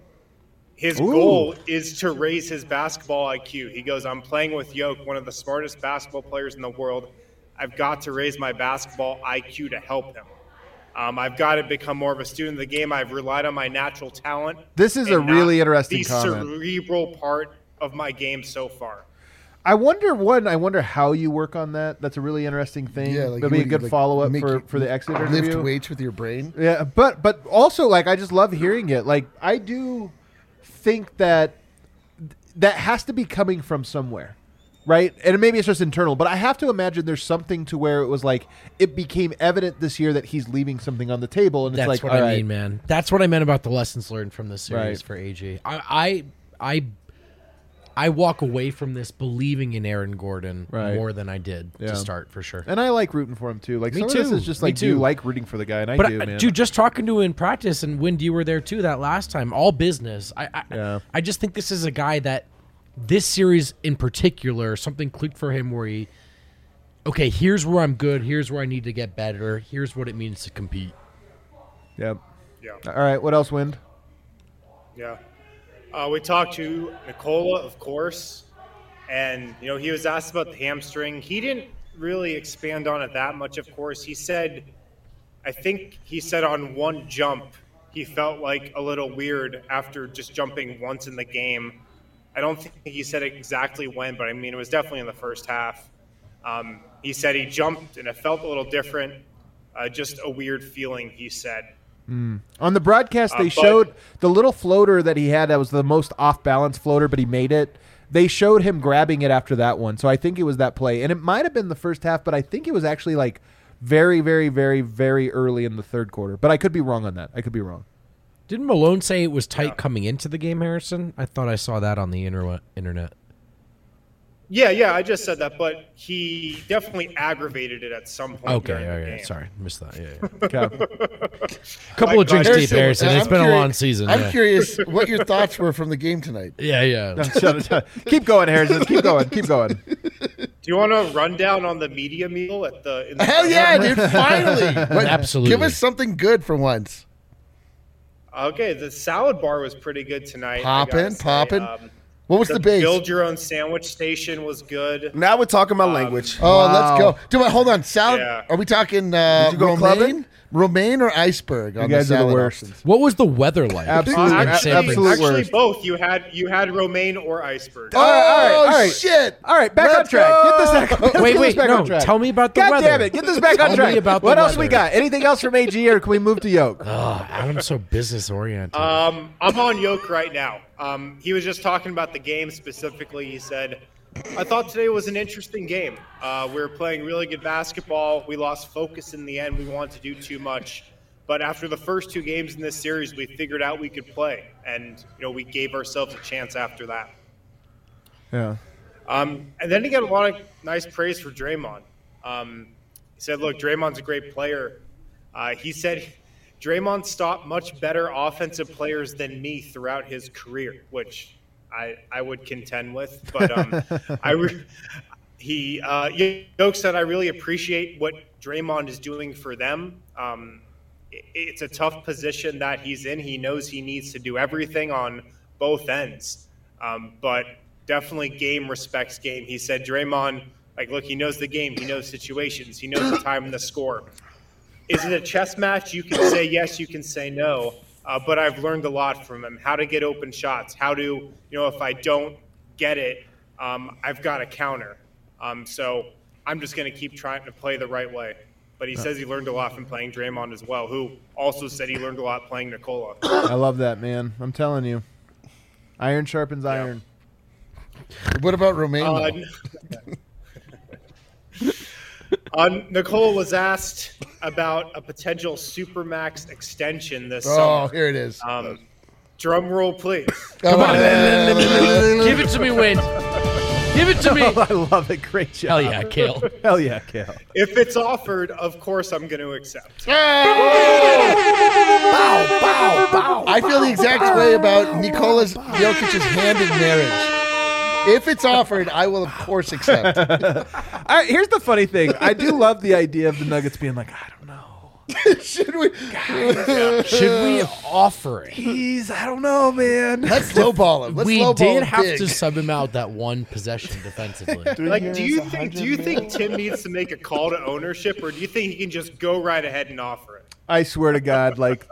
His Ooh. goal is to raise his basketball IQ. He goes, I'm playing with Yoke, one of the smartest basketball players in the world. I've got to raise my basketball IQ to help him. Um, I've got to become more of a student of the game. I've relied on my natural talent. This is a really interesting the comment. cerebral part of my game so far. I wonder one. I wonder how you work on that. That's a really interesting thing. Yeah, like That'll be a good like, follow up for, for the exit Lift interview. Lift weights with your brain. Yeah, but but also like I just love hearing it. Like I do think that that has to be coming from somewhere, right? And maybe it's just internal, but I have to imagine there's something to where it was like it became evident this year that he's leaving something on the table, and it's That's like, what I right, mean, man. That's what I meant about the lessons learned from this series Right. for AG. I, I, I, I walk away from this believing in Aaron Gordon Right. more than I did Yeah. to start, for sure. And I like rooting for him too. Like Me some of this too. is just Me like you too. like rooting for the guy, and I but do, I- man. dude, just talking to him in practice, and Wind, you were there too that last time. All business. I, I, Yeah. I just think this is a guy that this series in particular, something clicked for him where he, okay, here's where I'm good. Here's where I need to get better. Here's what it means to compete. Yep. Yeah. All right. What else, Wind? Yeah. Uh, we talked to Nikola, of course, and you know he was asked about the hamstring. He didn't really expand on it that much. Of course, he said, I think he said on one jump he felt like a little weird after just jumping once in the game. I don't think he said exactly when, but I mean it was definitely in the first half. Um, he said he jumped and it felt a little different, uh, just a weird feeling. He said. On the broadcast, Uh, they but- showed the little floater that he had. That was the most off balance floater, but he made it. They showed him grabbing it after that one, so I think it was that play, and it might have been the first half, but I think it was actually like very, very, very, very early in the third quarter. But I could be wrong on that. I could be wrong. Didn't Malone say it was tight coming into the game, Harrison? I thought I saw that on the internet. Internet. Yeah, yeah, I just said that, but he definitely aggravated it at some point. Okay, during the okay, game. sorry, missed that. Yeah, yeah. Okay. couple of drinks Harrison- deep, Harrison. I'm It's been a curi- long season. I'm yeah. curious what your thoughts were from the game tonight. Yeah, yeah. Shut it, shut it. keep going, Harrison. Keep going. Keep going. Do you want a rundown on the media meal at the? In the Hell yeah, dude! Finally, What- Absolutely. Give us something good for once. Okay, the salad bar was pretty good tonight. I gotta Poppin', say. poppin'. Um, What was the, base? Build your own sandwich station was good. Now we're talking about language. Oh, Wow. let's go. Do I hold on? Salad? Yeah. Are we talking uh, Did you go romaine? clubbing? Romaine or iceberg? On You guys the are the worst. options? What was the weather like? Absolutely, Uh, Absolute- actually, absolute actually worst. both. You had you had romaine or iceberg. Oh, All right, all right, all right. shit! All right, back on Let's track. Get this go. back. let's Wait, wait, back no. on track. Tell me about the God weather. damn it! Get this back Tell on me track. about the what else we got? Anything else from AG, or can we move to Yoke? Ugh, Adam's so business oriented. Um, I'm on Yoke right now. Um, he was just talking about the game specifically. He said, "I thought today was an interesting game. Uh, we were playing really good basketball. We lost focus in the end. We wanted to do too much, but after the first two games in this series, we figured out we could play, and you know we gave ourselves a chance after that." Yeah. Um, and then he got a lot of nice praise for Draymond. Um, he said, "Look, Draymond's a great player." Uh, he said, "Draymond stopped much better offensive players than me throughout his career," which I I would contend with. But um, I re- he uh, said, "I really appreciate what Draymond is doing for them." Um, it- it's a tough position that he's in. He knows he needs to do everything on both ends. Um, but definitely game respects game. He said Draymond, like, look, he knows the game, he knows situations, he knows the time and the score. Is it a chess match? You can say yes, you can say no. Uh, but I've learned a lot from him: how to get open shots, how to, you know, if I don't get it, um, I've got a counter. Um, so I'm just going to keep trying to play the right way. But he says he learned a lot from playing Draymond as well, who also said he learned a lot playing Nikola. I love that, man. I'm telling you. Iron sharpens iron. What about romaine? Uh, though? uh, Nicole was asked about a potential Supermax extension this oh, summer. here it is. Um, drum roll, please. Come on. Give it to me, Win. Give it to me. I love it. Great job. Hell yeah, Kale. Hell yeah, Kale. If it's offered, of course I'm going to accept. Bow, bow, bow. I feel the exact way about Nikola's Jokic's hand in marriage. If it's offered, I will of course accept. All right, here's the funny thing. I do love the idea of the Nuggets being like, I don't know. Should we? Should we offer it? He's, I don't know, man. Let's lowball him. Let's we lowball did him have big. to sub him out that one possession defensively. Like, do you think do you think Tim needs to make a call to ownership, or do you think he can just go right ahead and offer it? I swear to God, like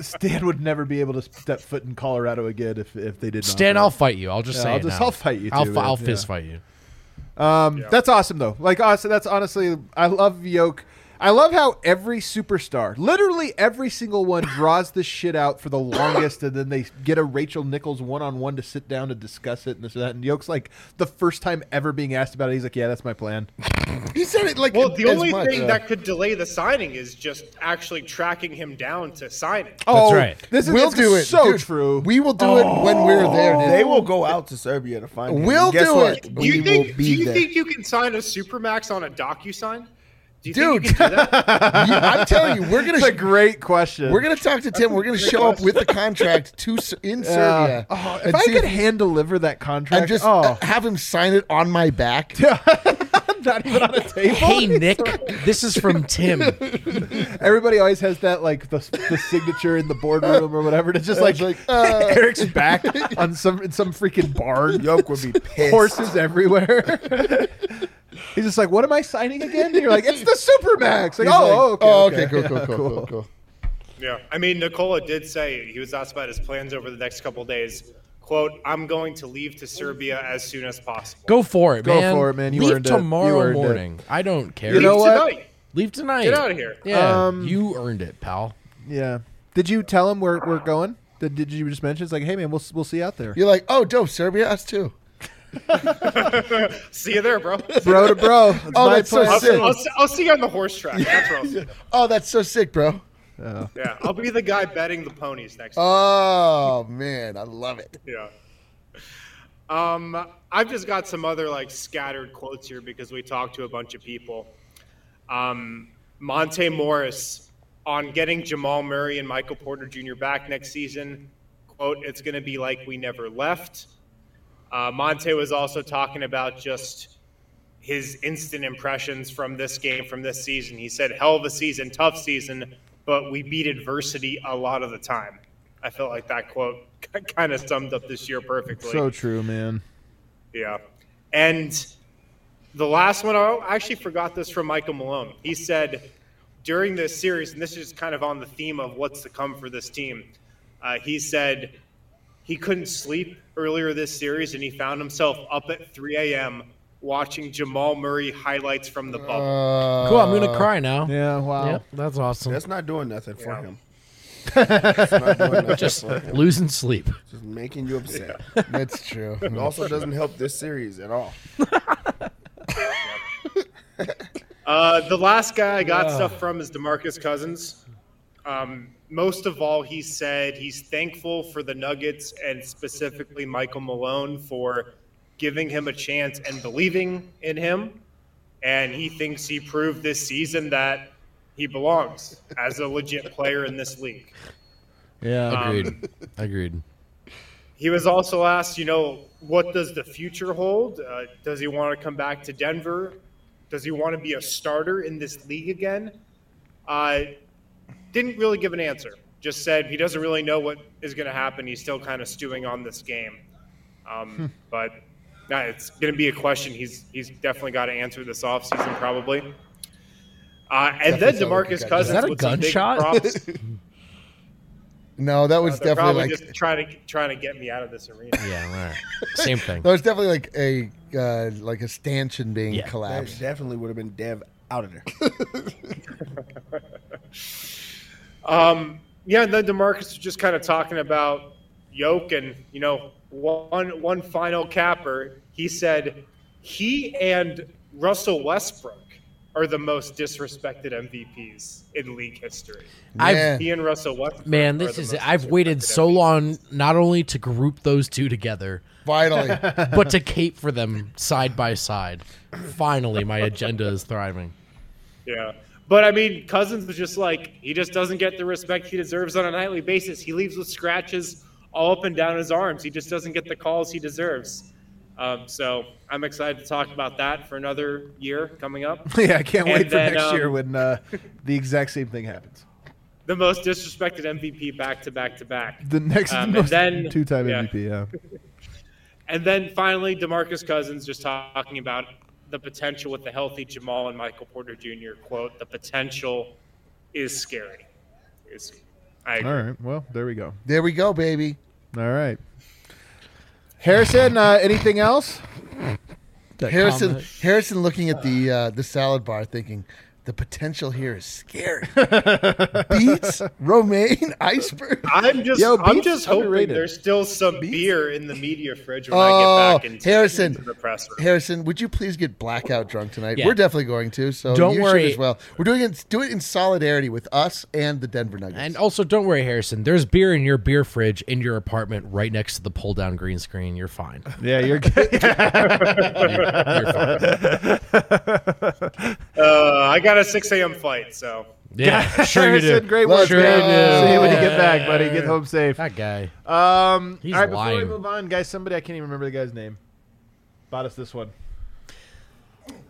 Stan would never be able to step foot in Colorado again if, if they did not. Stan, I'll fight you. I'll just Yeah, say I'll it just- now. I'll fight you I'll, I'll fist Yeah. fight you. Um, That's awesome though. Like awesome. That's honestly, I love Yoke. I love how every superstar, literally every single one, draws this shit out for the longest, and then they get a Rachel Nichols one on one to sit down to discuss it and this and that. And Yoke's like the first time ever being asked about it, he's like, "Yeah, that's my plan." He said it like Well, the only much, thing uh, that could delay the signing is just actually tracking him down to sign it. Oh, right. This is we'll it's do it. So dude. true. We will do it when we're there. Dude. They will go out to Serbia to find him. We'll And guess do what? it. Do you We think? Do you there. think you can sign a supermax on a DocuSign? Do you Dude. think you can do that? You- I'm telling you, we're gonna It's a great question. we're gonna talk to Tim. We're gonna show up with the contract to in Yeah. Serbia. Oh, if and I see could if- hand deliver that contract, and just oh, have him sign it on my back. not even on a table. Hey, Nick, this is from Tim. Everybody always has that like the, the signature in the boardroom or whatever. And it's just like, like, uh, Eric's back on some in some freaking barn. Yoke would be pissed. Horses everywhere. He's just like, what am I signing again? And you're like, it's the Supermax. Like, He's oh, like, okay, oh, okay, okay, cool, cool, cool, cool, cool. Yeah, I mean, Nikola did say he was asked about his plans over the next couple days. "Quote: I'm going to leave to Serbia as soon as possible." Go for it, Go man. for it, man. You Leave earned it. You tomorrow earned it. morning. I don't care. You know Leave what? Tonight. Leave tonight. Get out of here. Yeah, Um, you earned it, pal. Yeah. Did you tell him where we're going? Did, did you just mention? It's like, hey man, we'll we'll see you out there. You're like, oh, dope, Serbia, us too. See you there, bro. Bro to bro. That's Oh, my that's so. I'll, sick. I'll, see- I'll see you on the horse track. That's where I'll see you. Oh, that's so sick, bro. Yeah, I'll be the guy betting the ponies next. Oh man, I love it. Yeah. Um, I've just got some other like scattered quotes here because we talked to a bunch of people. Um, Monte Morris on getting Jamal Murray and Michael Porter Jr. back next season. Quote: It's going to be like we never left. Uh, Monte was also talking about just his instant impressions from this game, from this season. He said, "Hell of a season, tough season, but we beat adversity a lot of the time." I felt like that quote kind of summed up this year perfectly. So true, man. Yeah. And the last one, I actually forgot this from Michael Malone. He said during this series, and this is kind of on the theme of what's to come for this team, uh, he said he couldn't sleep earlier this series and he found himself up at 3 a.m. watching Jamal Murray highlights from the bubble. Uh, Cool. I'm gonna cry now. Yeah, wow. Yep, that's awesome. That's not doing nothing for Yeah. him. It's not doing nothing Just losing sleep. Just making you upset. That's true. It also doesn't help this series at all. Uh, the last guy I got stuff from is DeMarcus Cousins. Um, most of all, he said he's thankful for the Nuggets and specifically Michael Malone for giving him a chance and believing in him. And he thinks he proved this season that he belongs as a legit player in this league. Yeah. Agreed. Agreed. He was also asked, you know, what does the future hold? Uh, does he want to come back to Denver? Does he want to be a starter in this league again? Uh, didn't really give an answer. Just said he doesn't really know what is going to happen. He's still kind of stewing on this game. Um, but yeah, it's going to be a question he's he's definitely got to answer this offseason probably. Uh, and then Definitely sounds like a DeMarcus Cousins Is that a with some big gunshot? No, that was Uh, definitely probably like just trying to trying to get me out of this arena. Yeah. All right. Same thing. that was definitely like a uh, like a stanchion being Yeah. That collapsed. definitely would have been Dev out of there. Um, yeah, and then DeMarcus was just kind of talking about Yoke and you know one one final capper. He said he and Russell Westbrook are the most disrespected MVPs in league history. I've- Yeah. He and Russell Westbrook. Man, are this the is most it. I've waited so MVPs. long not only to group those two together, Finally, but to cape for them side by side. Finally, my agenda is thriving. Yeah. But I mean, Cousins was just like, he just doesn't get the respect he deserves on a nightly basis. He leaves with scratches all up and down his arms. He just doesn't get the calls he deserves. Um, so I'm excited to talk about that for another year coming up. yeah, I can't wait And for then, next year um, when uh, the exact same thing happens. The most disrespected MVP back to back to back. The next Um, then- two-time yeah. MVP. Yeah. And then finally, DeMarcus Cousins just talking about the potential with the healthy Jamal and Michael Porter Jr. Quote: "The potential is scary." Is I agree. All right. Well, there we go. there we go, baby. All right. Harrison, uh, anything else? Harrison, comment. Harrison, looking at the uh, the salad bar, thinking the potential here is scary. Beets, romaine, iceberg. I'm just, Yo, I'm just hoping underrated. there's still some beer in the media fridge when Oh, I get oh, back into, Harrison. into the press room. Harrison, would you please get blackout drunk tonight? Yeah. We're definitely going to. So Don't you worry. as well. We're doing it. Do it in solidarity with us and the Denver Nuggets. And also, don't worry, Harrison. There's beer in your beer fridge in your apartment, right next to the pull-down green screen. You're fine. Yeah, you're good. You're fine. Uh, I got a 6 a.m. flight, so Yeah, sure you do. Great Let's work. go. man. See you when you get back, buddy. Get home safe. That guy. Um, He's all right, before we move on, guys, somebody I can't even remember the guy's name. Bought us this one.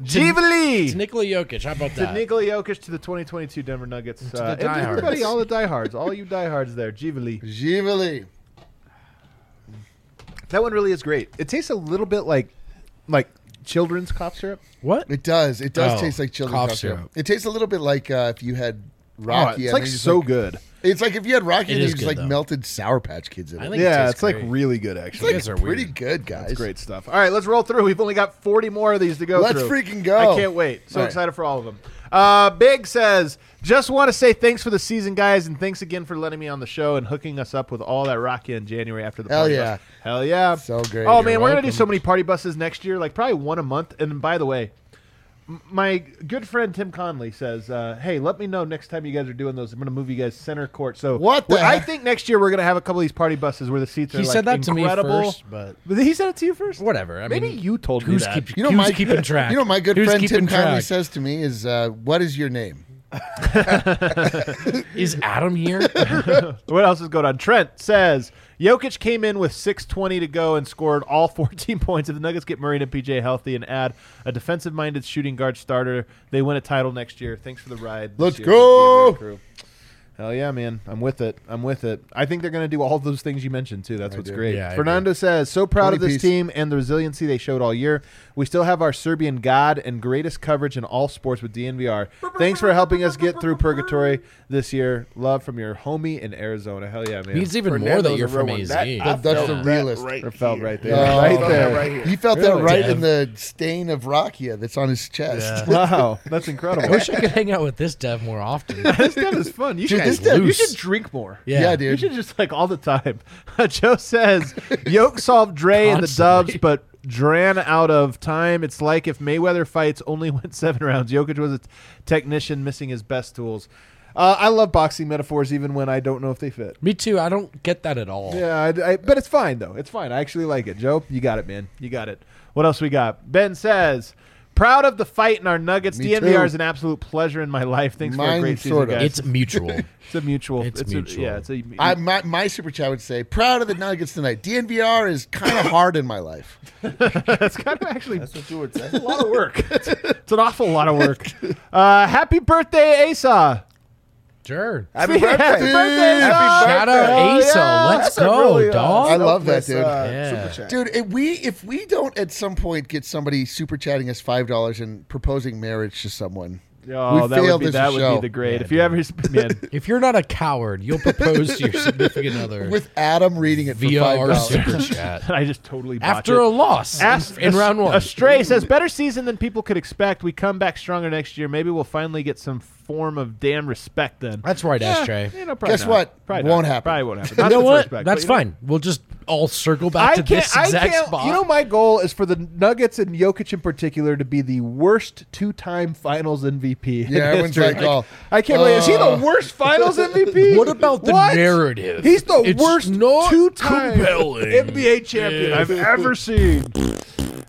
Jivali. It's Nikola Jokic. How about To that? Nikola Jokic to the 2022 Denver Nuggets. To the uh, and diehards. everybody, all the diehards, all you diehards there. Jivali. Givali. That one really is great. It tastes a little bit like like children's cough syrup. what? It does. It does Oh, taste like children's cough cough syrup. syrup. It tastes a little bit like uh, if you had Oh, Rocky. it's and like then you just, so good. It's like if you had Rocky and It you is just good, like though. melted Sour Patch Kids in I it. think it Yeah, tastes it's like great. really good actually. It's guys like are pretty weird. good, guys. It's great stuff. All right, let's roll through. We've only got 40 more of these to go Let's through. freaking go. I can't wait. So All right. excited for all of them. Uh, Big says, just want to say thanks for the season, guys, and thanks again for letting me on the show and hooking us up with all that Rocky in January after the Hell party yeah. bus. Hell yeah. So great. Oh, You're man, we're going to do so many party buses next year, like probably one a month. And by the way, my good friend Tim Connelly says, uh, "Hey, let me know next time you guys are doing those. I'm going to move you guys center court." So What the well, I think next year we're going to have a couple of these party buses where the seats are He like said that incredible. to me first, but But he said it to you first. whatever. I Maybe mean, you told me who's that. keep- You know, who's my keeping track? You know, my good Who's friend keeping Tim Connelly says to me is, uh, "What is your name?" Is Adam here? What else is going on? Trent says Jokic came in with 6:20 to go and scored all 14 points. If the Nuggets get Murray and PJ healthy and add a defensive-minded shooting guard starter, they win a title next year. Thanks for the ride. Let's year. go! Crew. Hell yeah, man. I'm with it. I'm with it. I think they're going to do all those things you mentioned, too. That's I what's do. great. Yeah, Fernando says, so proud of this piece. team and the resiliency they showed all year. We still have our Serbian god and greatest coverage in all sports with DNVR. Thanks for helping us get through purgatory this year. Love from your homie in Arizona. Hell yeah, man. Means even more Fernando's that a you're from one. AZ. That- That- that's felt the that realist. Right Or felt right there. Oh, right there. that right here. You felt Really? that right Dev. in the stain of Rakia that's on his chest. Wow, that's incredible. I incredible. wish I could hang out with this dev more often. this dev is fun. You Dude, should, this stuff- you should drink more. Yeah, Yeah, You should just like all the time. Joe says, Yoke solved Dre and the Constantly. Dubs, but ran out of time. It's like if Mayweather fights only went seven rounds. Jokic was a t- technician missing his best tools. Uh, I love boxing metaphors, even when I don't know if they fit. Me too. I don't get that at all. Yeah, I, I- but it's fine though. It's fine. I actually like it. Joe, you got it, man. You got it. What else we got? Ben says, "Proud of the fight in our Nuggets. Me DNVR too. is an absolute pleasure in my life. Thanks for a Mine great season, sorta. guys. It's mutual. It's a mutual. It's a- mutual. yeah, it's a. I, my, my super chat would say, proud of the Nuggets tonight. DNVR is kind of hard in my life. that's kind of actually That's what you would say. a lot of work. it's, it's an awful lot of work. Uh, happy birthday, Asa! Sure. Happy See, birthday. happy birthday, Happy Asa! Shout birthday. out Oh, Asa. yeah. Let's That's go, really, uh, dog. I love that, dude. uh, Yeah. Dude, if we if we don't at some point get somebody super chatting us five dollars and proposing marriage to someone, Oh, We that would be as a that would show. be the great. Yeah, if you ever, man, If you're not a coward, you'll propose to your significant other with Adam reading it via for five our dollars. super chat I just totally botched after it. a loss Ask, in, in round one. Astray says better season than people could expect. We come back stronger next year. Maybe we'll finally get some form of damn respect then. That's right, Yeah, Astray. you know, Guess not. what? Probably Won't not. happen. Probably won't happen. You know what? first back, That's but you know- fine. We'll just all circle back I to can't. this exact can't. spot. You know, my goal is for the Nuggets and Jokic in particular to be the worst two-time Finals MVP. in Yeah, everyone's history. like, oh, I can't believe. Is he uh, the worst Finals MVP? What about the What? narrative? He's the It's worst not two-time compelling. NBA champion I've ever seen.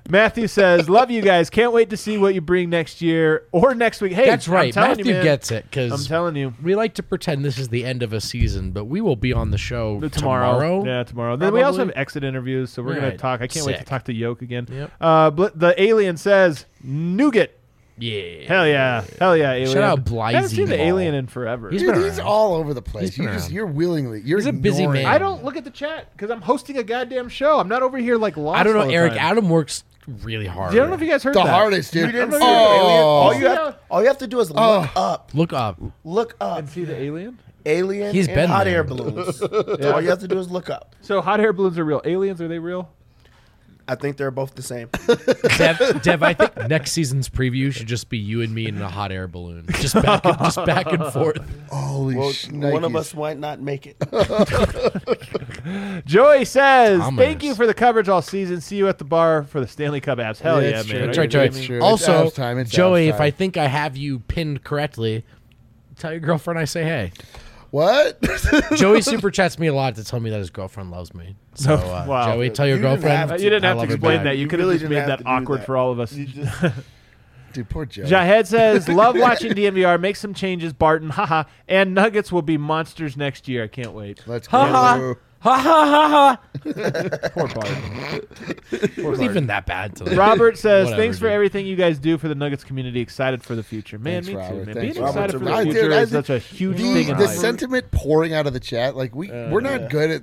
Matthew says, "Love you guys. Can't wait to see what you bring next year or next week." Hey, That's I'm right. Matthew you, man. gets it because I'm telling you. we like to pretend this is the end of a season, but we will be on the show Tomorrow. tomorrow. Yeah, tomorrow. Then we also have exit interviews, so we're gonna talk. I can't wait to talk to Yoke again. Yep. Uh, bl- the alien says, Nougat. Yeah. Hell yeah. Hell yeah, alien. Shout out I haven't seen the Ball. alien in forever. He's Dude, he's all over the place. You just, you're willingly you're He's a busy man. I don't look at the chat because I'm hosting a goddamn show. I'm not over here like lost. I don't know, all the Eric. time. Adam works really hard. I don't know if you guys heard the that. hardest, dude. Oh. You didn't see not the alien. All Oh, you have, all you have to do is look Oh. up. Look up. Look up. And see the alien. Alien He's and been hot there. air balloons. All you have to do is look up. So hot air balloons are real. Aliens are they real? I think they're both the same. Dev, Dev, I think next season's preview should just be you and me in a hot air balloon, just back, and, just back and forth. Holy Well, shnikes. one of us might not make it. Joey says, Thomas. "Thank you for the coverage all season. See you at the bar for the Stanley Cup apps. Hell Yeah, yeah, man! true. That's right, Joey. True. Also, Avs time, it's Joey, Avs if I think I have you pinned correctly, tell your girlfriend I say hey. What? Joey super chats me a lot to tell me that his girlfriend loves me. So, uh, Wow. Joey, tell your You didn't girlfriend. have Uh, you didn't I have to love her explain back. that. You, You could have really just didn't made have that do awkward that. for all of us. You just, Dude, poor Joe. Jahed says, "Love watching DNVR. Make some changes, Barton. Haha. And Nuggets will be monsters next year. I can't wait. Let's Ha ha. Go. Ha ha ha ha. Poor Barton. It was even that bad to Robert says, Whatever, "Thanks for dude. everything you guys do for the Nuggets community. Excited for the future, man. Thanks, me too, man. Thanks, Being Robert. excited for the I future I is such a huge The, thing in the life. sentiment pouring out of the chat, like we we're not good at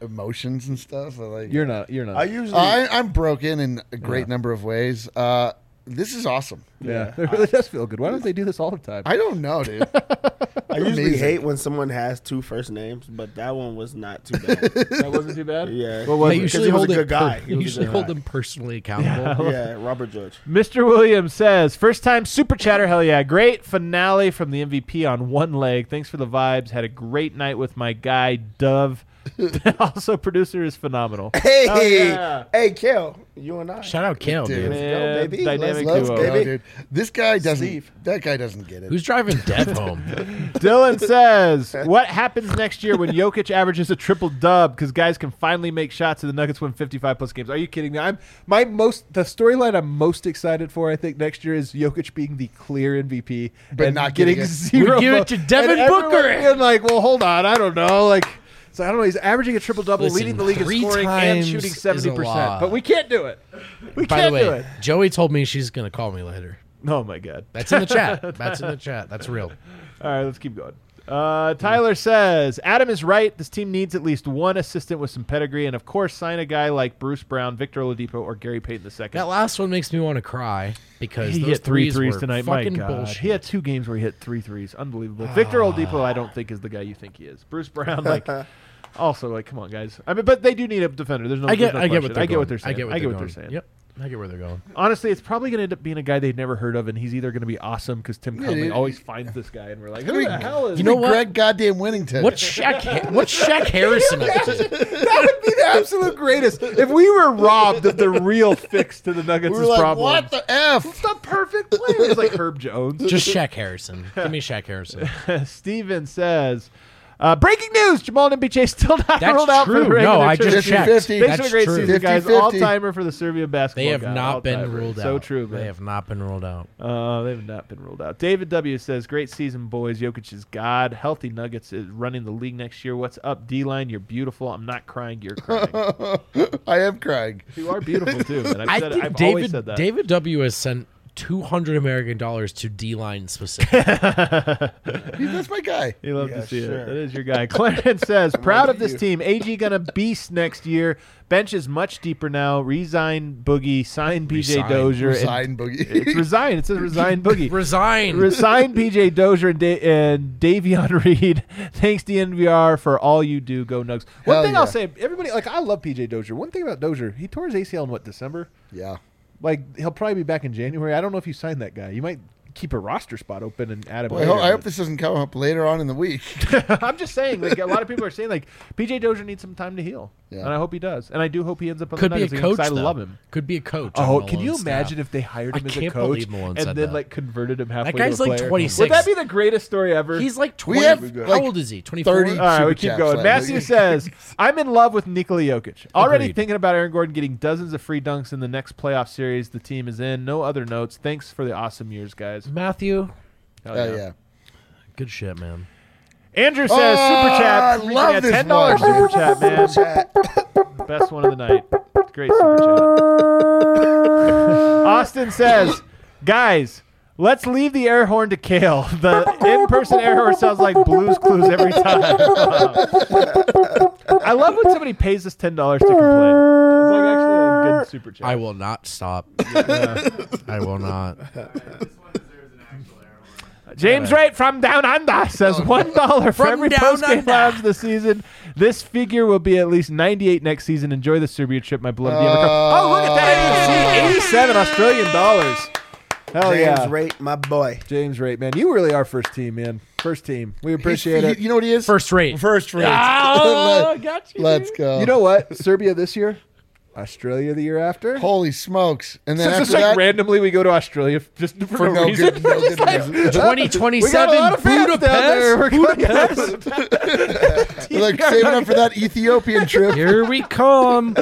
emotions and stuff. but, Like You're not. You're not. I usually. I, I'm broken in a great number of ways. Uh, this is awesome. yeah, it really does feel good. Why don't they do this all the time? I don't know, dude. I usually amazing. hate when someone has two first names, but that one was not too bad. that wasn't too bad. Yeah. What was They it? usually he was a hold it good guy. per- He usually hold guy. them personally accountable. yeah, Robert George. Mr. Williams says, first time super chatter, hell yeah. Great finale from the MVP on one leg. Thanks for the vibes. Had a great night with my guy, Dove. also, producer is phenomenal. Hey, Oh, yeah. hey, Kel, you and I. Shout out Kale, Dude. dude. Let's go, baby. dynamic Let's duo. go, No, baby. dude. This guy doesn't. Steve. That guy doesn't get it. Who's driving Dev home? Dylan says, what happens next year when Jokic averages a triple dub because guys can finally make shots and the Nuggets win 55 plus games? Are you kidding me? I'm my most the storyline I'm most excited for. I think next year is Jokic being the clear MVP, But and not getting getting it. zero. We give it to Devin And Booker. And like, well, hold on, I don't know, like. So I don't know. He's averaging a triple double, Listen, leading the league in three scoring and times shooting is a seventy percent. lot. But we can't do it. We By the can't do way, it. Joey told me she's gonna call me later. Oh my god. That's in the chat. That's in the chat. That's real. All right, let's keep going. Uh, Tyler says Adam is right. This team needs at least one assistant with some pedigree, and of course, sign a guy like Bruce Brown, Victor Oladipo, or Gary Payton II. That last one makes me want to cry because he those hit three threes threes were tonight. My Fucking God, bullshit. he had two games where he hit three threes. Unbelievable. Victor Oladipo, I don't think is the guy you think he is. Bruce Brown, like, also like, come on, guys. I mean, but they do need a defender. There's no. I get, no I get what they're I get going. what they're saying. I get what, I they're, what they're saying. Yep, I get where they're going. Honestly, it's probably going to end up being a guy they've never heard of, and he's either going to be awesome because Tim Connelly dude. always finds this guy, and we're like, who the hell is? You know what? Greg goddamn Whittington. What's Shaq? What's Shaq Harrison up to? that would be the absolute greatest if we were robbed of the real fix to the Nuggets' we were like, problem. what the f? It's the perfect player. It's like Herb Jones. Just Shaq Harrison. Give me Shaq Harrison. Steven says, uh, breaking news: Jamal Embiid still not That's ruled out for the true. regular No, I season. just checked. 50-50. Thanks for the That's great true. season, guys. 50-50. All timer for the Serbian basketball. They have guy. not been All-timer. ruled So out. true, man. They have not been ruled out. Uh, they have not been ruled out. David W says, "Great season, boys. Jokic is God. Healthy Nuggets is running the league next year. What's up, D line? You're beautiful. I'm not crying. You're crying. I am crying. you are beautiful too. And I've, I said, think I've always David said that. David W has sent two hundred American dollars to D line specifically. He- That's my guy. You love Yeah, to see sure. it. That is your guy. Clarence says, proud of this you. team. AG gonna beast next year. Bench is much deeper now. Resign Boogie. Sign PJ Resign. Dozier. and- Resign boogie. It's resign. It says resign Boogie. Resign. Resign PJ Dozier and, da- and Davon Reed. Thanks DNVR for all you do. Go Nugs. One Hell thing I'll say, everybody like I love PJ Dozier. One thing about Dozier, he tore his ACL in what December. yeah. Like he'll probably be back in January. I don't know if you signed that guy. You might keep a roster spot open and add him. Boy, I later, hope, I hope but- this doesn't come up later on in the week. I'm just saying, like a lot of people are saying, like PJ Dozier needs some time to heal, Yeah. and I hope he does, and I do hope he ends up on Could the be a Nuggets again, coach. 'cause I love him. Could be a coach. Oh, can you imagine staff. if they hired I him as a can't coach believe and then that. like converted him halfway? That guy's to a like player? 26. Would that be the greatest story ever? He's like We twenty. have, how like, old is he? Twenty four. 30 All right, we keep going. Matthew says, "I'm in love with Nikola Jokic. Already Agreed. thinking about Aaron Gordon getting dozens of free dunks in the next playoff series the team is in. No other notes. Thanks for the awesome years, guys. Matthew. Hell Oh, yeah. Good shit, man. Andrew oh, says, Oh, "Super chat. I love yeah, this Ten dollars one. super chat, man. Best one of the night. Great super chat. Austin says, guys, let's leave the air horn to Kale. The in-person air horn sounds like Blues Clues every time. I love when somebody pays us ten dollars to complain. It's like actually a good super chat. I will not stop. I will not. James Wright from Down Under says oh. one dollar for From every Down post game Under. lounge this season. This figure will be at least ninety-eight next season. Enjoy the Serbia trip, my beloved. gamer. oh, look at that! Oh. Eighty-seven Australian dollars. Hell James yeah, Rate, my boy. James Wright, man. You really are first team, man. First team. We appreciate He's- it. You know what he is? First rate. First rate. Ah, oh, Let, got you. let's go. You know what? Serbia this year, Australia the year after. Holy smokes! And then So after just like that, ranrandomly we go to Australia just for, for no, no reason. good, no good reason. Twenty twenty We got a lot of fans down there. We're Budapest. like saving up for that Ethiopian trip. Here we come.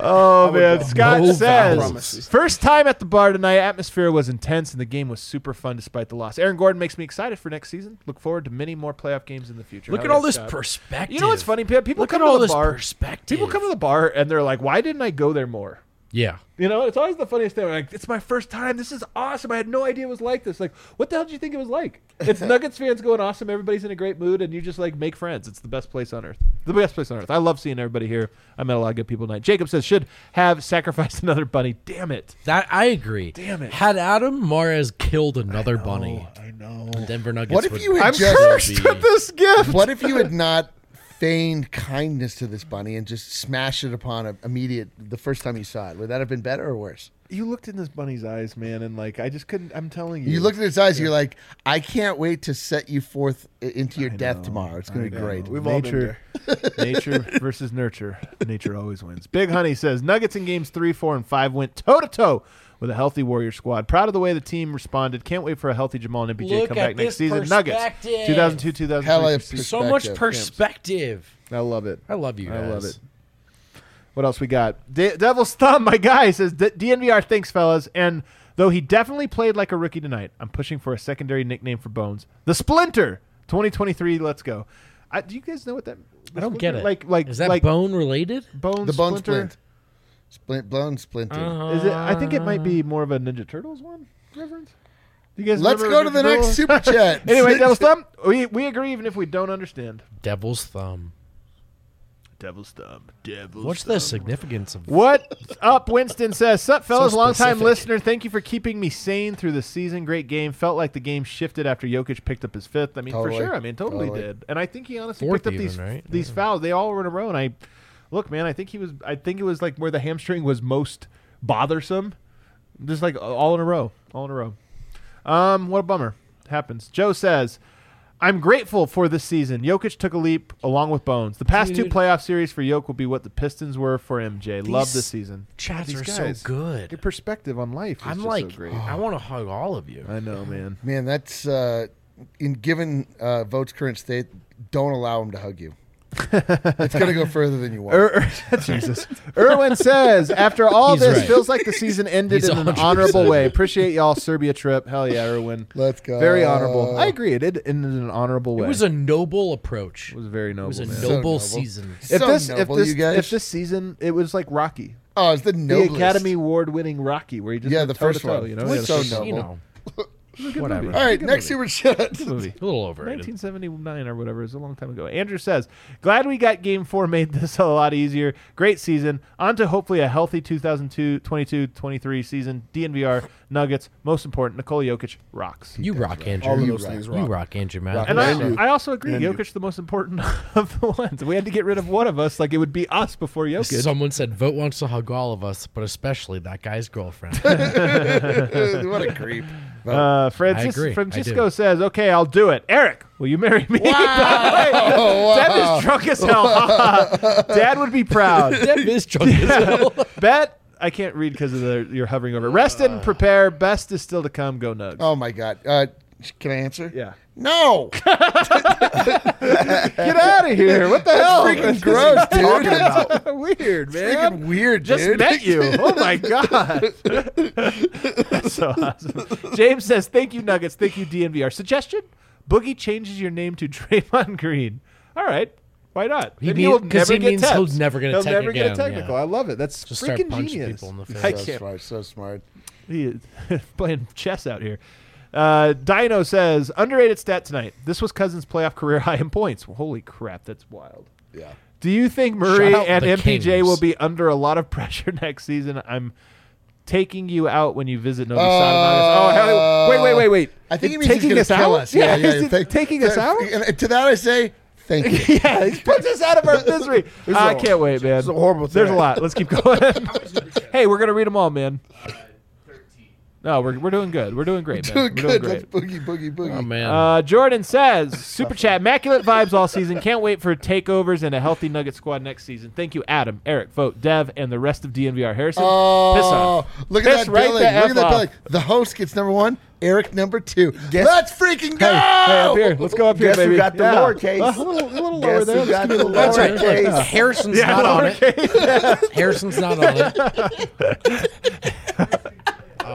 Oh man, Scott no says promises. first time at the bar tonight. Atmosphere was intense and the game was super fun despite the loss. Aaron Gordon makes me excited for next season. Look forward to many more playoff games in the future. Look Hell at all this Scott. perspective. You know what's funny? People Look come at to the this bar. perspective. People come to the bar and they're like, "Why didn't I go there more?" Yeah. You know, it's always the funniest thing. Like, it's my first time. This is awesome. I had no idea it was like this. Like, what the hell did you think it was like? It's Nuggets fans going awesome. Everybody's in a great mood, and you just like make friends. It's the best place on earth. The best place on earth. I love seeing everybody here. I met a lot of good people tonight. Jacob says should have sacrificed another bunny. Damn it. That I agree. Damn it. Had Adam Mares killed another bunny, I know. Denver Nuggets. What if would you had I'm just- cursed with this gift. What if you had not feigned kindness to this bunny and just smashed it upon a immediate the first time you saw it? Would that have been better or worse? You looked in this bunny's eyes, man, and like I just couldn't. I'm telling you. You looked in its eyes. You're like, I can't wait to set you forth into your I death know, tomorrow. It's going I to be know. great. We've all been nature, nature versus nurture. Nature always wins. Big Honey says Nuggets in games three, four, and five went toe to toe with a healthy Warrior squad. Proud of the way the team responded. Can't wait for a healthy Jamal and MPJ Look come at back next this season. Nuggets, 2002, 2003. Hella so much Perspective. perspective. I love it. I love you guys. I love it. What else we got? De- Devil's Thumb, my guy says D- DNVR. Thanks, fellas. And though he definitely played like a rookie tonight, I'm pushing for a secondary nickname for Bones, the Splinter. 2023. Let's go. I, do you guys know what that? I don't get it. Like, like, is that like bone related? Bone the bone Splinter? splint. Splint, blown splinter. Is it? I think it might be more of a Ninja Turtles one reference. You guys Let's remember go to the Devil- next super chat. Anyway, Devil's Thumb, we, we agree even if we don't understand. Devil's thumb. Devil's Thumb. Devil's What's the significance of What's up? Winston says, Sup, fellas, So long time listener. Thank you for keeping me sane through the season. Great game. Felt like the game shifted after Jokic picked up his fifth. I mean, Totally. for sure. I mean, totally, Totally. did. And I think he honestly Fourth picked up even, these right? these Yeah. fouls. They all were in a row. And I, look, man, I think he was. I think it was like where the hamstring was most bothersome. Just like all in a row, all in a row. Um, what a bummer. Happens. Joe says, I'm grateful for this season. Jokic took a leap along with Bones. The past two playoff series for Jokic will be what the Pistons were for MJ. Love These this season. chats These are guys, so good. Your perspective on life is I'm just like, so great. I want to hug all of you. I know, man. Man, that's uh, in given uh, Vogt's current state. Don't allow him to hug you. it's gonna go further than you want. Er, er- Jesus. Irwin says, after all He's this, right. feels like the season ended He's in an 100% honorable way. Appreciate y'all Serbia trip. Hell yeah, Irwin. Let's go. Very honorable. I agree. It did end in an honorable way. It was a noble approach. It was very noble. It was a man. So noble noble. season. if So this, noble, if this, you guys. if this season, it was like Rocky, oh, it's the the. Academy Award winning Rocky, where he just Yeah, the first toe, one. You know, It was Yeah, so the first- You know, good whatever. movie. All right, next movie. super chat. Good movie. a little overrated. 1979 or whatever. It was a long time ago. Andrew says, Glad we got game four made this a lot easier. Great season. On to hopefully a healthy 2022 23 season. DNVR, Nuggets. Most important, Nikola Jokic rocks. You rock, Andrew. All of you those rock. things You rock. rock, Andrew Matt. And Andrew. I, I also agree. Andrew. Jokic the most important of the ones. We had to get rid of one of us. Like it would be us before Jokic. Someone said Vogt wants to hug all of us, but especially that guy's girlfriend. what a creep. Uh, Francis- agree. I Francisco do. says, "Okay, I'll do it." Eric, will you marry me? Oh, Dad wow. is drunk as hell. Dad would be proud. that is drunk as hell. Bet I can't read because of the you're hovering over. Rest and prepare. Best is still to come. Go Nugs. Oh my god. Uh, can I answer? Yeah. No. Get out of here. What the hell? freaking gross, dude. That's weird, man. Freaking weird, Just met you. Oh my god. That's so awesome. James says, "Thank you, Nuggets. Thank you, DNVR." Suggestion: Boogie changes your name to Draymond Green. All right. Why not? He Then mean- will 'cause never he get means he'll never get a He'll never get a technical. yeah. I love it. That's Just start punching genius. people in the face. I so can't. smart. So smart. He is playing chess out here. Uh, Dino says underrated stat tonight. This was Cousins' playoff career high in points. Holy crap, that's wild. Yeah. Do you think Murray and MPJ Kings. will be under a lot of pressure next season? I'm taking you out when you visit Novi Uh, Sad in August. Oh, hell, wait, wait, wait, wait. I think he He's means taking he's us gonna kill out. us. Yeah, yeah. is he thank- taking us out. And to that I say, thank you. yeah, he puts us out of our misery. I a- can't wait, man. it's a horrible There's a lot. Let's keep going. hey, we're gonna read them all, man. No, we're, we're doing good. We're doing great, man. Doing We're good. doing Let's great. boogie, boogie, boogie. Oh man. Uh, Jordan says, Super Chat, immaculate vibes all season. Can't wait for takeovers and a healthy Nugget squad next season. Thank you, Adam, Eric, Vogt, Dev, and the rest of DNVR. Harrison, piss Oh, off. look Piss at that right billing. the Look F at that off. billing. The host gets number one. Eric number two. Guess- Let's freaking go! Hey, hey, up here. Let's go up here, Guess who baby. got the Yeah. lowercase? Uh, a little, a little lower Guess there. who Let's got give you the a little That's right. lower. lowercase? Harrison's Yeah, not on it. Harrison's not on it.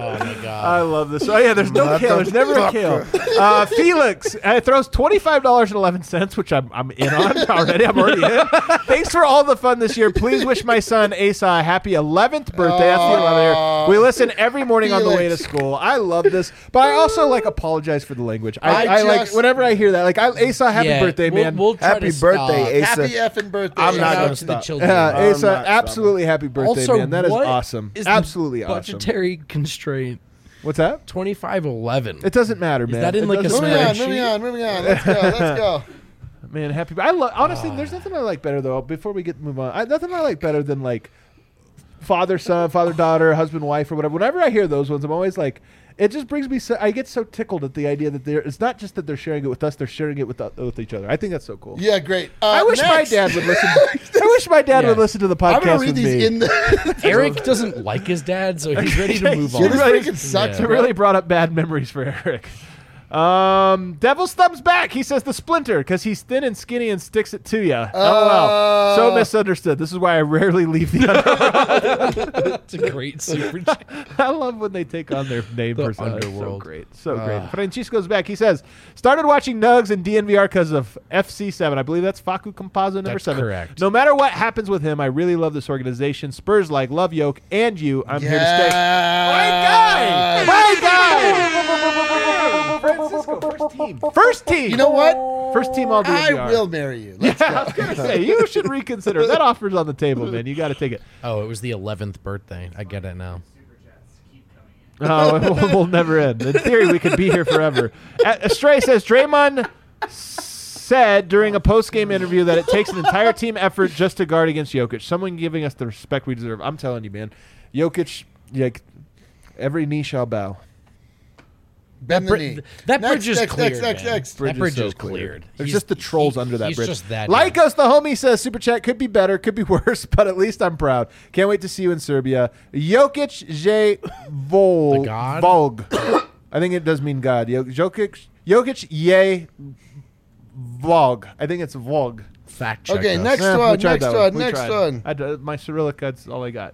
oh my god. I love this. Oh yeah, there's no kill. There's never a kill. Uh, Felix uh, throws twenty five dollars and eleven cents, which I'm I'm in on already. I'm already in. Thanks for all the fun this year. Please wish my son Asa a happy eleventh birthday. That's the 11th year. We listen every morning on the way to school. I love this, but I also like apologize for the language. I, I I, like whenever I hear that. Like I, Asa, happy Yeah, birthday, we'll- man. We'll try Happy birthday, stop. Asa. Happy effing birthday. I'm not gonna out to the stop. children. yeah, Asa, not absolutely happy birthday, also, man. That is awesome. is the Absolutely awesome. Budgetary constraint. What's that? Twenty five eleven. It doesn't matter, Is man. that in It like a doesn't Moving matter. on, moving on, moving on. Let's go, let's go. Man, happy. I love honestly. Ah. There's nothing I like better though. Before we get move on, I, nothing I like better than like father son, father daughter, husband wife, or whatever. Whenever I hear those ones, I'm always like, it just brings me. So, I get so tickled at the idea that they're. It's not just that they're sharing it with us; they're sharing it with the, with each other. I think that's so cool. Yeah, great. Uh, I wish my dad would listen. I wish my dad Yeah. would listen to the podcast. I'm podcast gonna read with these me. in the. Eric doesn't like his dad, so he's ready to move Yeah, on. this Right. freaking sucks. Yeah. It really brought up bad memories for Eric. Um, Devil's thumbs back. He says the splinter because he's thin and skinny and sticks it to you. LOL. So misunderstood. This is why I rarely leave the underworld. It's a great super. I love when they take on their name The persona. It's So underworld. great. So great. Ah. Francisco's back. He says, started watching Nugs and DNVR because of FC7. I believe that's Facu Campazzo number That's seven. correct. No matter what happens with him, I really love this organization. Spurs like, love Yoke and you. I'm here to stay. My guy! My guy! Team. First team. You know what? First team all I will marry you. Let's Yeah, I was gonna say you should reconsider. That offer's on the table, man. You got to take it. Oh, it was the 11th birthday. I get it now. Oh, it will, will never end. In theory, we could be here forever. A- Stray says Draymond said during a post-game interview that it takes an entire team effort just to guard against Jokic. Someone giving us the respect we deserve. I'm telling you, man. Jokic, like every knee shall bow. Bend the Bri- knee. that Next, bridge is next, cleared. Next, next, man. next. That bridge so is cleared. There's He's- just the trolls he- under that he's bridge. just that. Like guy. us, the homie says super chat could be better, could be worse, but at least I'm proud. Can't wait to see you in Serbia. Jokic J Vol The god? Volg. I think it does mean God. Yo- Jokic Jokic Ye Vlog. I think it's Vlog. Fact check. Okay, us. next Eh, one, next one, next one. I d- my Cyrillic, that's all I got.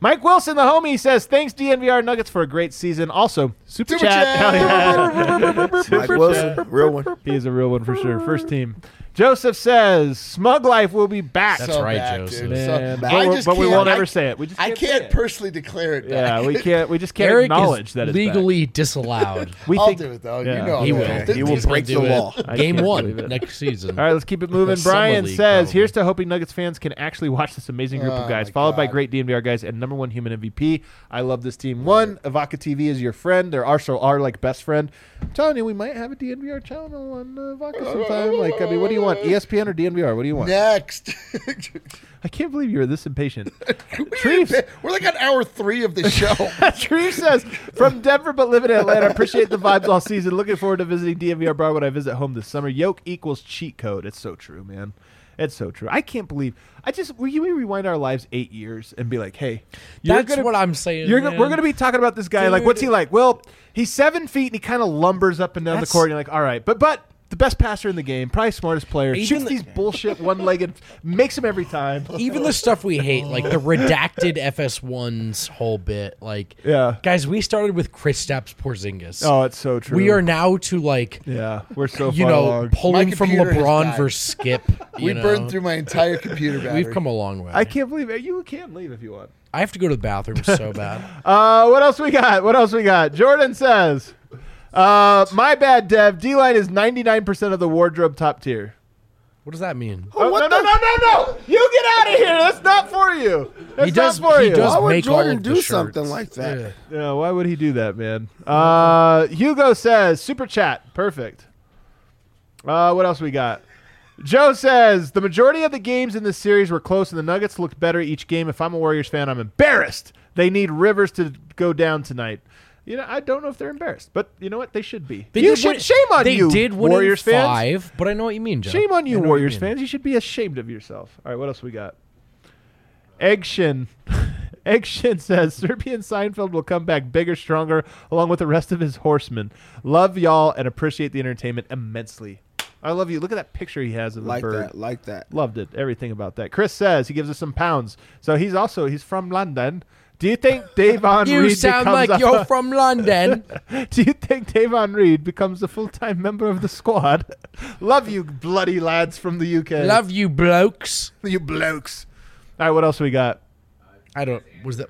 Mike Wilson, the homie, says thanks DNVR Nuggets for a great season. Also, super, Super chat. chat. Hell yeah. Mike Wilson, real one. He is a real one for sure. First team. Joseph says Smug Life will be back. That's So right, back, Joseph. dude. Man, So- but, I we're- just but we can't- won't I- ever say it. We just I can't, say can't it. personally declare it. Yeah, we can't. We just can't Eric acknowledge is that it's back. legally disallowed. We I'll think, do it though. Yeah. You know he that. will. Th- He will He's gonna break do the it. law. I Game can't one believe it. next season. All right, let's keep it moving. The Summer Brian League, says, probably. "Here's to hoping Nuggets fans can actually watch this amazing group Oh, of guys, my followed by God. great DNVR guys and number one human MVP. I love this team. One, Avaka TV is your friend. They're also our like best friend. I'm telling you, we might have a DNVR channel on uh, Avaka sometime. Like, I mean, what do you want? ESPN or DNVR? What do you want? Next. I can't believe you were this impatient. We're like on hour three of the show. Treves says, from Denver but live in Atlanta. Appreciate the vibes all season. Looking forward to visiting DNVR Bar when I visit home this summer. Yoke equals cheat code. It's so true, man. It's so true. I can't believe. I just we, you rewind our lives eight years and be like, hey, you're That's gonna- what I'm saying. You're, gonna- we're going to be talking about this guy. Like, what's he like? Well, he's seven feet and he kind of lumbers up and down That's- the court. And you're like, all right, but but the best passer in the game, probably smartest player, Even shoots the- these bullshit one-legged, makes him every time. even the stuff we hate, like the redacted FS1's whole bit. Like, Yeah. guys, we started with Kristaps Porzingis. Oh, it's so true. we are now to like, Yeah, we're so you far know, along. pulling My from computer has LeBron died. versus Skip. we You know? burned through my entire computer battery. We've come a long way. I can't believe it. You can leave if you want. I have to go to the bathroom so bad. Uh, what else we got? What else we got? Jordan says, uh, "My bad, Dev. D line is ninety nine percent of the wardrobe top tier." What does that mean? Oh, no, no, no, no, no! You get out of here. That's not for you. That's he does. not for He you. does Why would make all Jordan of the do shirts. something like that? Yeah. Yeah, why would he do that, man? Uh, Hugo says, "Super chat, perfect." Uh, what else we got? Joe says the majority of the games in this series were close, and the Nuggets looked better each game. If I'm a Warriors fan, I'm embarrassed. They need Rivers to go down tonight. You know, I don't know if they're embarrassed, but you know what? They should be. They you did should. win- shame on they you, did win Warriors in fans. five, but I know what you mean, Joe. Shame on you, Warriors mean. fans. You should be ashamed of yourself. All right, what else we got? Eggshin. Eggshin says Serbian Seinfeld will come back bigger, stronger, along with the rest of his horsemen. Love y'all and appreciate the entertainment immensely. I love you. Look at that picture he has of the Like bird. that, like that. Loved it. Everything about that. Chris says he gives us some pounds. So he's also he's from London. Do you think Davon You Reed sound becomes like a- you're from London. Do you think Davon Reed becomes a full time member of the squad? Love you, bloody lads from the UK. Love you, blokes. you blokes. All right, what else we got? I don't. Was that?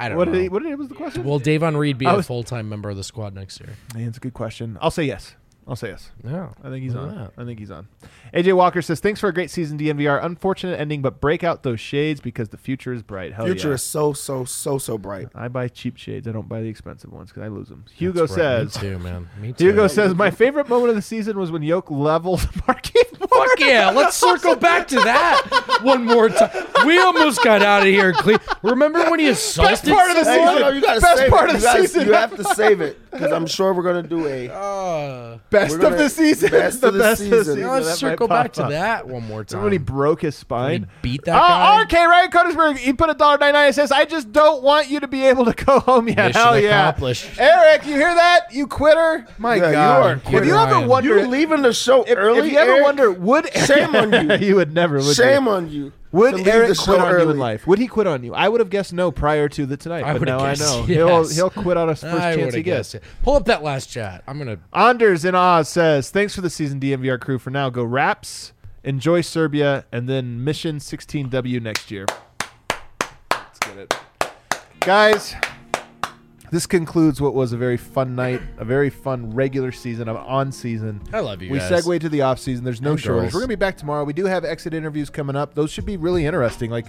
I don't What know. did he, what did he, was the question? Will Davon Reed be a was- full time member of the squad next year? Man, it's a good question. I'll say yes. I'll say yes. No, I think he's Look on. that. I think he's on. AJ Walker says, "Thanks for a great season, DNVR. Unfortunate ending, but break out those shades because the future is bright. Hell Future yeah. is so, so, so, so bright. I buy cheap shades. I don't buy the expensive ones because I lose them. Hugo That's right. says. Me too, man. Me too. Hugo says, "My favorite moment of the season was when Yoke leveled Markieff Morris." Fuck yeah, let's circle back to that one more time. We almost got out of here clean. Remember when he assaulted part of the Hey, season. no, no, you gotta Best save part it. of You the gotta- season. You have to save it because I'm sure we're gonna do a Uh, Best We're of the season. best the of the best of the season. season. let's circle back pop to up. that one more time. Remember when he broke his spine? When he beat that Oh, guy? okay, Ryan Codisberg, he put a dollar ninety nine. It says, "I just don't want you to be able to go home yet." Mission Hell yeah, accomplished. Eric, you hear that? You quitter? My Yeah, you God! are a if you ever Ryan. wonder, you leaving the show if, early. if you ever Eric? wonder, would Shame on you. you would never. Would shame you? on you. Would to Eric quit show on you in life? Would he quit on you? I would have guessed no prior to the tonight, I but would've now I know yes. he'll he'll quit on us first I chance he gets. it. Pull up that last chat. I'm gonna. Anders in Oz says, "Thanks for the season, DNVR crew. For now, go Raps, enjoy Serbia, and then Mission 16W next year." Let's get it, guys. This concludes what was a very fun night, a very fun regular season, of on season. I love you We guys. segue to the off season. There's no And shortage. girls. We're gonna be back tomorrow. We do have exit interviews coming up. Those should be really interesting. Like,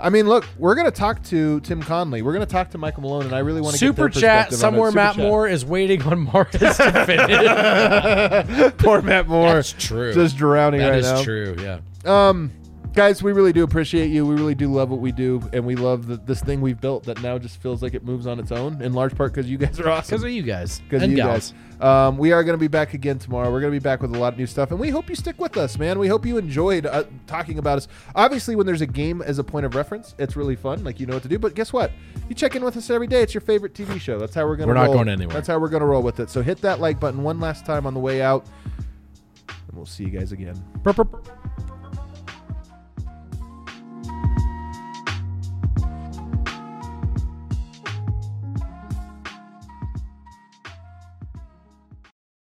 I mean, look, we're gonna talk to Tim Connelly. We're gonna talk to Michael Malone, and I really want to Super chat somewhere. Matt Moore is waiting on Morris to finish. Poor Matt Moore. That's true. Just drowning That right is now. true. Yeah. Um, guys, we really do appreciate you. We really do love what we do, and we love the, this thing we've built that now just feels like it moves on its own. In large part because you guys are awesome. Because of you guys Because and you gals. guys. Um, we are going to be back again tomorrow. We're going to be back with a lot of new stuff, and we hope you stick with us, man. We hope you enjoyed uh, talking about us. Obviously, when there's a game as a point of reference, it's really fun. Like you know what to do. But guess what? You check in with us every day. It's your favorite TV show. That's how we're going. to We're not roll. going anywhere. That's how we're going to roll with it. So hit that like button one last time on the way out, and we'll see you guys again. Burp, burp, burp.